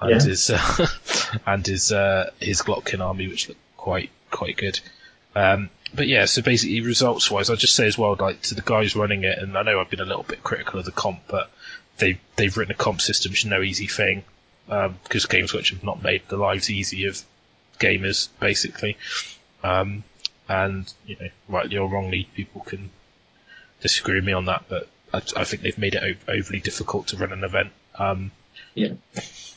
and Yeah. his uh, and his uh, his Glottkin army, which looked quite quite good. Um, but yeah, so basically results wise, I'll just say as well, like to the guys running it, and I know I've been a little bit critical of the comp, but they they've written a comp system which is no easy thing because Games Workshop have not made the lives easy of gamers basically. Um, and you know, rightly or wrongly, people can disagree with me on that, but I, I think they've made it o- overly difficult to run an event. Um, Yeah.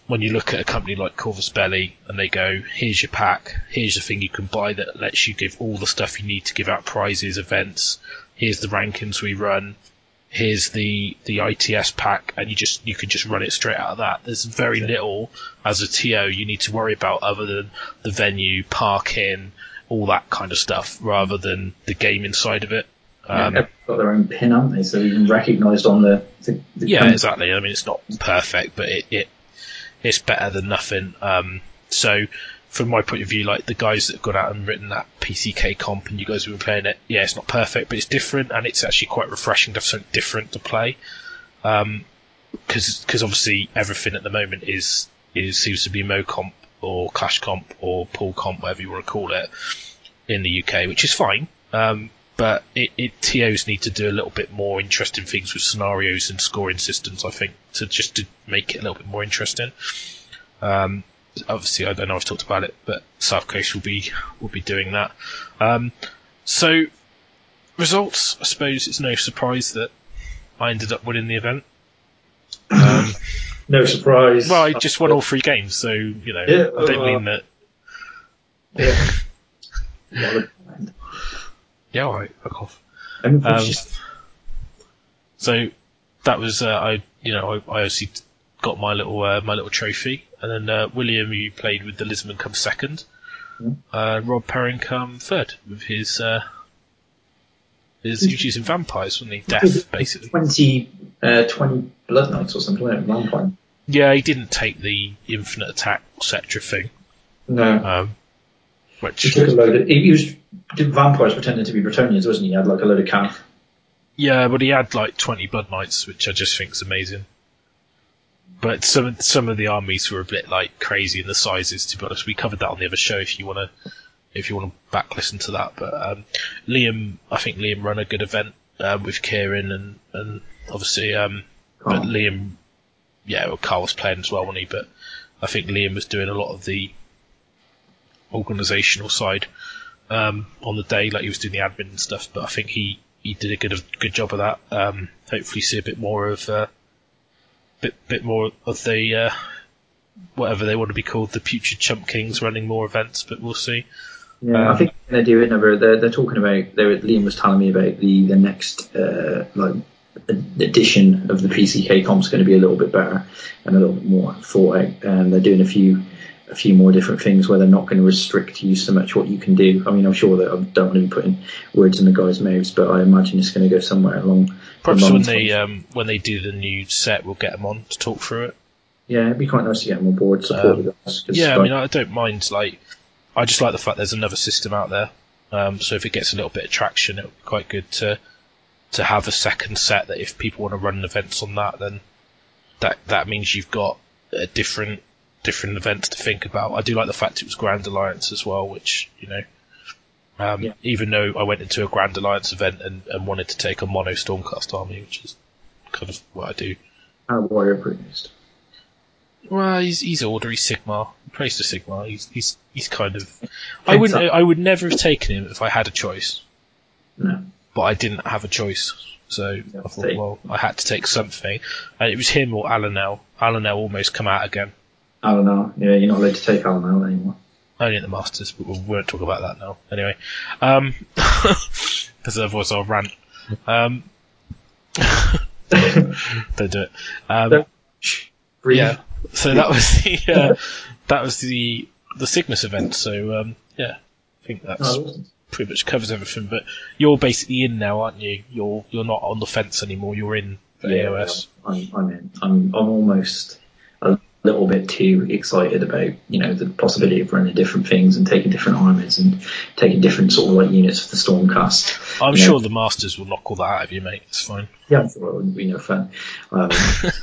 When you look at a company like Corvus Belli and they go, "Here's your pack. Here's the thing you can buy that lets you give all the stuff you need to give out prizes, events. Here's the rankings we run. Here's the the ITS pack, and you just you can just run it straight out of that. There's very little as a TO you need to worry about other than the venue, parking, all that kind of stuff, rather than the game inside of it. Um, Everyone's got their own pin, haven't they? So even recognised on the. the, the yeah, company. exactly. I mean, it's not perfect, but it, it it's better than nothing. Um, so from my point of view, like the guys that have gone out and written that PCK comp, and you guys have been playing it, yeah, it's not perfect, but it's different, and it's actually quite refreshing to have something different to play. Um, Because because obviously everything at the moment is is seems to be Mo comp or Clash comp or Pool comp, whatever you want to call it, in the UK, which is fine. Um, but it, it TOs need to do a little bit more interesting things with scenarios and scoring systems. I think to just to make it a little bit more interesting. Um, obviously, I don't know. if I've talked about it, but South Coast will be will be doing that. Um, so results. I suppose it's no surprise that I ended up winning the event. Um, No surprise. well, I just won all three games, so you know, Yeah, I don't uh, mean that. Yeah. Yeah, all right, fuck off. Um, So that was uh, I you know I, I obviously got my little uh, my little trophy, and then uh, William who played with the Lisbon come second, Mhm. uh, Rob Perrin come third with his uh, his he was using vampires, wasn't he? Death basically. 20, uh, 20 Blood Knights or something like that, Vampire. Yeah, he didn't take the infinite attack etc thing, No. um, He took a load of, he was, vampires pretending to be Bretonnians, wasn't he? He had like a load of calf. Yeah, but he had like 20 Blood Knights, which I just think is amazing. But some some of the armies were a bit like crazy in the sizes. To be honest, we covered that on the other show. If you want to, if you want to back listen to that. But um, Liam, I think Liam ran a good event um, with Kieran and and obviously, um, but Liam, yeah, well, Carl was playing as well, wasn't he? But I think Liam was doing a lot of the organisational side um, on the day, like he was doing the admin and stuff. But I think he, he did a good good job of that. Um, hopefully, see a bit more of uh, bit bit more of the uh, whatever they want to be called, the future Chump Kings running more events. But we'll see. Yeah, Um, I think they're doing another. They're, they're talking about. They were, Liam was telling me about the the next uh, like edition of the PCK comp's going to be a little bit better and a little bit more thought out. And they're doing a few a few more different things where they're not going to restrict you so much what you can do. I mean, I'm sure that I don't want to be putting words in the guys' mouths, but I imagine it's going to go somewhere along. Perhaps when they um, when they do the new set, we'll get them on to talk through it. yeah, it'd be quite nice to get them on board, support Um. 'cause, Yeah, I mean, I don't mind. Like, I just like the fact there's another system out there. Um, so if it gets a little bit of traction, it'll be quite good to to have a second set. That if people want to run events on that, then that that means you've got a different different events to think about. I do like the fact it was Grand Alliance as well, which you know. Um, Yeah. Even though I went into a Grand Alliance event and, and wanted to take a mono Stormcast army, which is kind of what I do. our warrior priest. Well, he's he's order. He's Sigmar. He plays to Sigmar. He's he's he's kind of. I wouldn't. I would never have taken him if I had a choice, No. but I didn't have a choice. So I thought, take- well, I had to take something, and it was him or Alarielle. Alarielle almost come out again, I don't know. Yeah, you're not allowed to take Alan out anymore. only at the Masters, but we won't talk about that now. Anyway, because otherwise I'll rant. Um, don't do it. Um, Don't- breathe. Yeah. So that was the uh, that was the the Cygnus event. So um, yeah, I think that's Oh, pretty much covers everything. But you're basically in now, aren't you? You're you're not on the fence anymore. You're in the Yeah, AOS. I'm, I'm in. I'm, I'm almost a little bit too excited about, you know, the possibility of running different things and taking different armors and taking different sort of like units for the Stormcast. I'm you know. sure the Masters will knock all that out of you, mate. It's fine. Yeah, I'm sure it wouldn't be no fun. Um,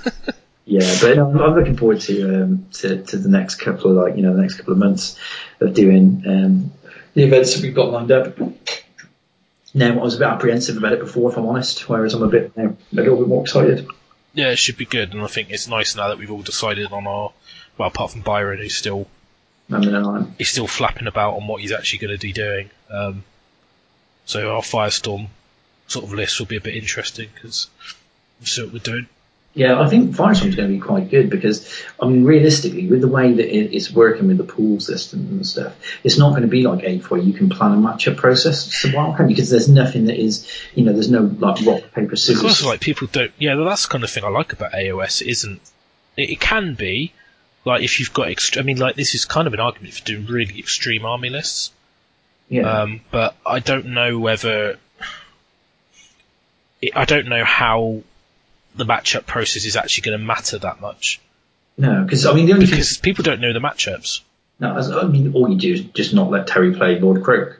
yeah, but I'm, I'm looking forward to, um, to to the next couple of like you know the next couple of months of doing um, the events that we've got lined up. Now, I was a bit apprehensive about it before, if I'm honest, whereas I'm a bit now, a little bit more excited. Yeah, it should be good, and I think it's nice now that we've all decided on our. Well, apart from Byron, who's still he's still flapping about on what he's actually going to be doing. Um, so our Firestorm sort of list will be a bit interesting because we'll see what we're doing. Yeah, I think Firestorm is going to be quite good because, I mean, realistically, with the way that it's working with the pool system and stuff, it's not going to be like eight where you can plan a matchup process so well, can you? Because there's nothing that is, you know, there's no like rock paper scissors. Because scissors. like people don't. Yeah, that's the kind of thing I like about AOS. It isn't it, it can be like if you've got extre- I mean, like this is kind of an argument for doing really extreme army lists. yeah, Um, but I don't know whether I don't know how the matchup process is actually going to matter that much no, because I mean, the only thing, because people don't know the matchups. no, as- I mean, all you do is just not let Terry play Lord Kroak.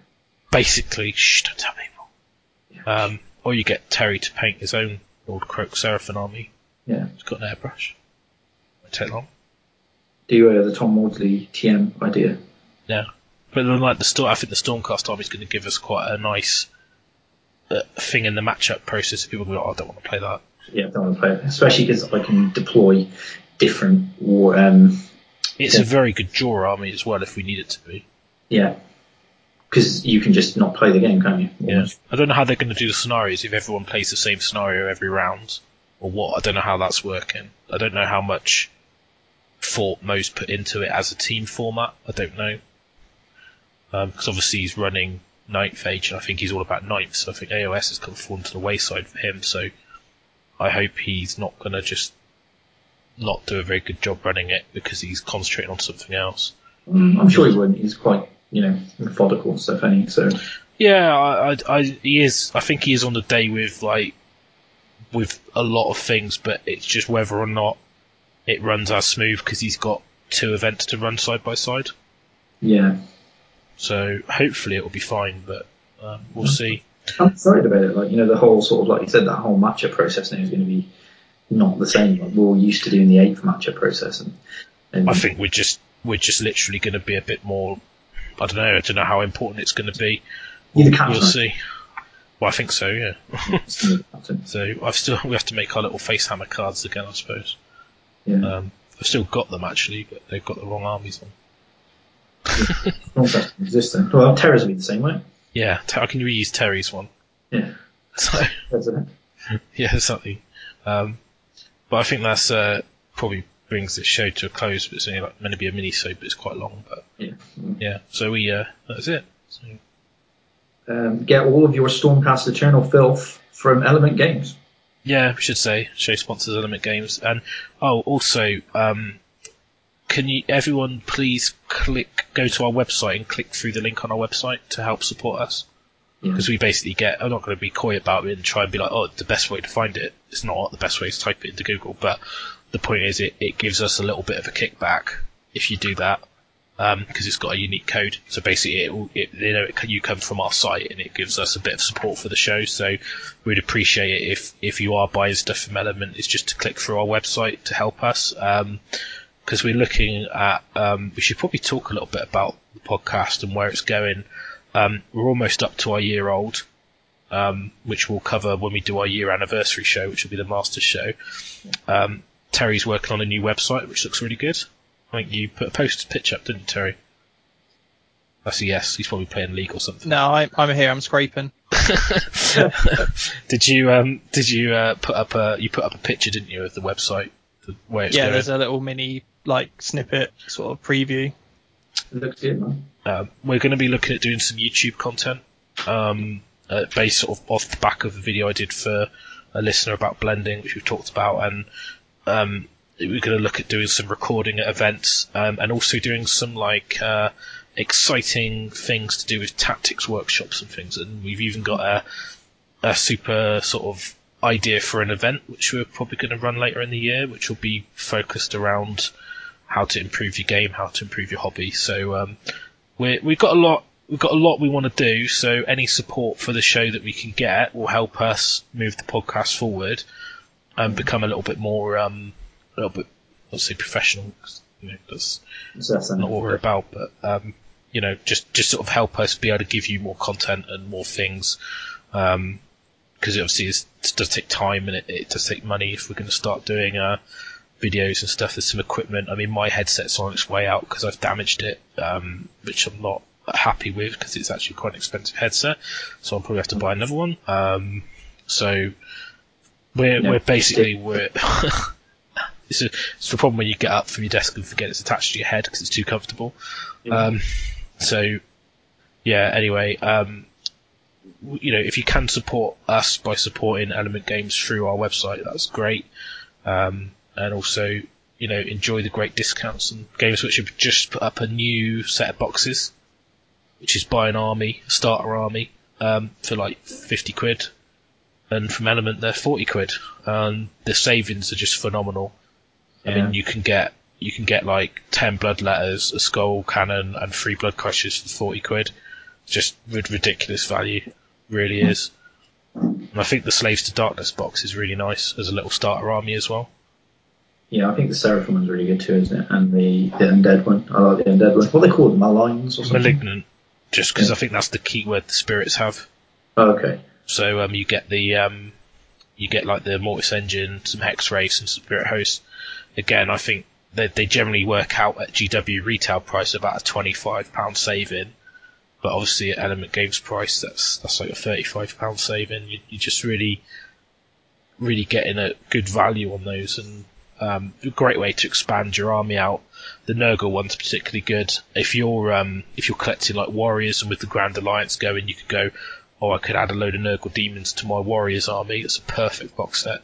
Basically, shh, don't tell people. Um, or you get Terry to paint his own Lord Kroak Seraphon army. Yeah, He's got an airbrush. Won't take long. do you uh, the Tom Maudsley TM idea. Yeah, but then like the storm, I think the Stormcast army is going to give us quite a nice uh, thing in the matchup process. People go, oh, I don't want to play that. Yeah, I don't want to play it, especially because I can deploy different war. Um, It's Yeah. a very good draw army as well if we need it to be. yeah, because you can just not play the game, can't you? Yeah, I don't know how they're going to do the scenarios if everyone plays the same scenario every round, or what. I don't know how that's working. I don't know how much thought Mo's put into it as a team format. I don't know because obviously he's running Ninth Age, and I think he's all about ninth. So I think AOS has kind of fallen to the wayside for him. So I hope he's not going to just not do a very good job running it because he's concentrating on something else. Mm, I'm sure he would. He's quite, you know, methodical and stuff, ain't he? So Yeah, I, I, I, he is. I think he is on the day with like with a lot of things, but it's just whether or not it runs as smooth because he's got two events to run side by side. yeah, So hopefully it will be fine, but um, we'll see. I'm excited about it. Like you know, the whole sort of like you said, that whole matchup process now is going to be not the same. Like we're all used to doing the eighth matchup process, and, and I think we're just we're just literally going to be a bit more. I don't know. I don't know how important it's going to be. The We'll see. Well, I think so. Yeah. You're the captain. so I've still we have to make our little face hammer cards again, I suppose. Yeah, Um, I've still got them actually, but they've got the wrong armies on. Existent. Well, Terrors will be the same way. Yeah, I can reuse Terry's one. Yeah, So yeah, something. Um, but I think that's uh, probably brings this show to a close. But it's only like meant to be a mini soap, but it's quite long. But Yeah. yeah, so we uh, that's it. So, Um, get all of your Stormcast Eternal filth from Element Games. yeah, we should say show sponsors Element Games, and oh, also, um, can you everyone please click go to our website and click through the link on our website to help support us. Yeah. because we basically get. I'm not going to be coy about it and try and be like, oh, the best way to find it. It's not the best way is type it into Google, but the point is, it, it gives us a little bit of a kickback if you do that um, because it's got a unique code. So basically, it, it you know it, you come from our site and it gives us a bit of support for the show. So we'd appreciate it if if you are buying stuff from Element, it's just to click through our website to help us. Um, because we're looking at, um, we should probably talk a little bit about the podcast and where it's going. Um, we're almost up to our year old, um, which we'll cover when we do our year anniversary show, which will be the Masters show. Um, Terry's working on a new website, which looks really good. I think you put a post pitch up, didn't you, Terry? That's a yes. He's probably playing League or something. No, I, I'm here. I'm scraping. did you um did you uh, put up a you put up a picture, didn't you, of the website, the yeah, going? there's a little mini like snippet sort of preview. Looks good, man. Um, we're going to be looking at doing some YouTube content, um, uh, based sort of off the back of the video I did for a listener about blending, which we've talked about, and um, we're going to look at doing some recording at events um, and also doing some like uh, exciting things to do with tactics workshops and things. And we've even got a, a super sort of idea for an event which we're probably going to run later in the year, which will be focused around how to improve your game, how to improve your hobby. So um, we we've got a lot. We've got a lot we want to do, so any support for the show that we can get will help us move the podcast forward and become a little bit more, um, a little bit, let's say, professional. You know, that's not what we're about, but um, you know, just just sort of help us be able to give you more content and more things. Um, because obviously it's, it does take time and it, it does take money if we're going to start doing uh, videos and stuff. There's some equipment. I mean, my headset's on its way out because I've damaged it, um, which I'm not happy with because it's actually quite an expensive headset. So I'll probably have to buy another one. Um, so we're Yeah. we're basically we're it's, a, it's the problem when you get up from your desk and forget it's attached to your head because it's too comfortable. Um, so yeah. Anyway, um, you know, if you can support us by supporting Element Games through our website, that's great. Um, and also, you know, enjoy the great discounts and Games which have just put up a new set of boxes, which is buy an army, starter army, um, for like 50 quid. And from Element, they're 40 quid. And the savings are just phenomenal. I mean, you can get, you can get like 10 Bloodletters, a skull cannon, and three Bloodcrushers for 40 quid. Just rid- ridiculous value. Really is. And I think the Slaves to Darkness box is really nice as a little starter army as well. Yeah, I think the Seraphon one's really good too, isn't it? And the, the Undead one. I like the Undead one. What they call them? Malines or something? Malignant, just because Yeah. I think that's the key word the spirits have. Oh, okay. So um, you get the um, you get like the Mortis engine, some Hexwraiths, and Spirit Host. Again, I think they they generally work out at GW retail price about a twenty five pound saving, but obviously at Element Games price that's that's like a thirty five pound saving. You, you just really really getting a good value on those and um, a great way to expand your army out. The Nurgle one's particularly good. If you're um, if you're collecting like warriors and with the Grand Alliance going, you could go, oh, I could add a load of Nurgle demons to my warriors army. It's a perfect box set.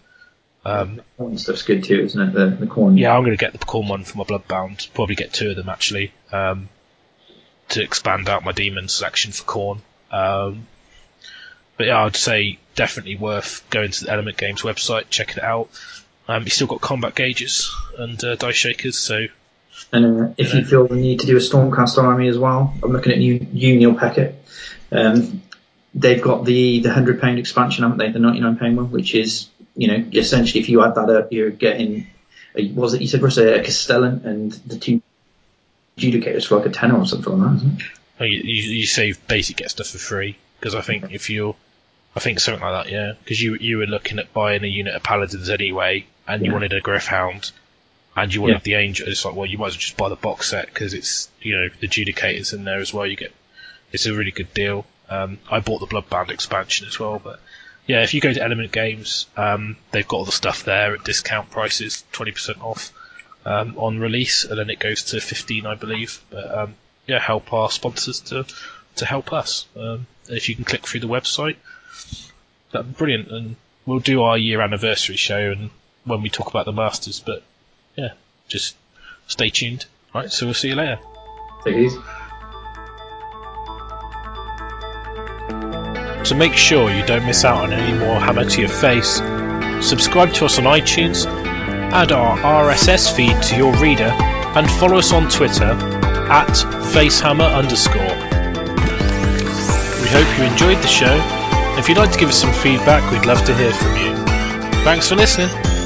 Um, Khorne stuff's good too, isn't it? The, the Khorne. yeah, I'm going to get the Khorne one for my Bloodbound. Probably get two of them actually um, to expand out my demon selection for Khorne. Um, but yeah, I'd say definitely worth going to the Element Games website, checking it out. Um, you still got combat gauges and uh, dice shakers, so And uh, if you feel the need to do a Stormcast army as well, I'm looking at you, you Neil Peckett. Um, they've got the the hundred pound expansion, haven't they? The ninety nine pound one, which is you know essentially if you add that up, you're getting a, was it you said was a, a Castellant and the two adjudicators for like a tenner or something like that, isn't it? Oh, you, you, you save basic get stuff for free because I think if you're, I think something like that, yeah. Because you you were looking at buying a unit of paladins anyway, and you Yeah. wanted a Gryph-hound, and you wanted Yeah. the angel. It's like, well, you might as well just buy the box set because it's you know the Judicators in there as well. You get it's a really good deal. Um, I bought the Bloodbound expansion as well, but yeah, if you go to Element Games, um, they've got all the stuff there at discount prices, twenty percent off um, on release, and then it goes to fifteen, I believe. But um, yeah, help our sponsors to to help us. Um, if you can click through the website, that'd be brilliant. And we'll do our year anniversary show and when we talk about the Masters. But yeah, just stay tuned. All right, so we'll see you later. Take it easy. To make sure you don't miss out on any more Hammer to Your Face, subscribe to us on iTunes, add our RSS feed to your reader, and follow us on Twitter at facehammer underscore. We hope you enjoyed the show. If you'd like to give us some feedback, we'd love to hear from you. Thanks for listening.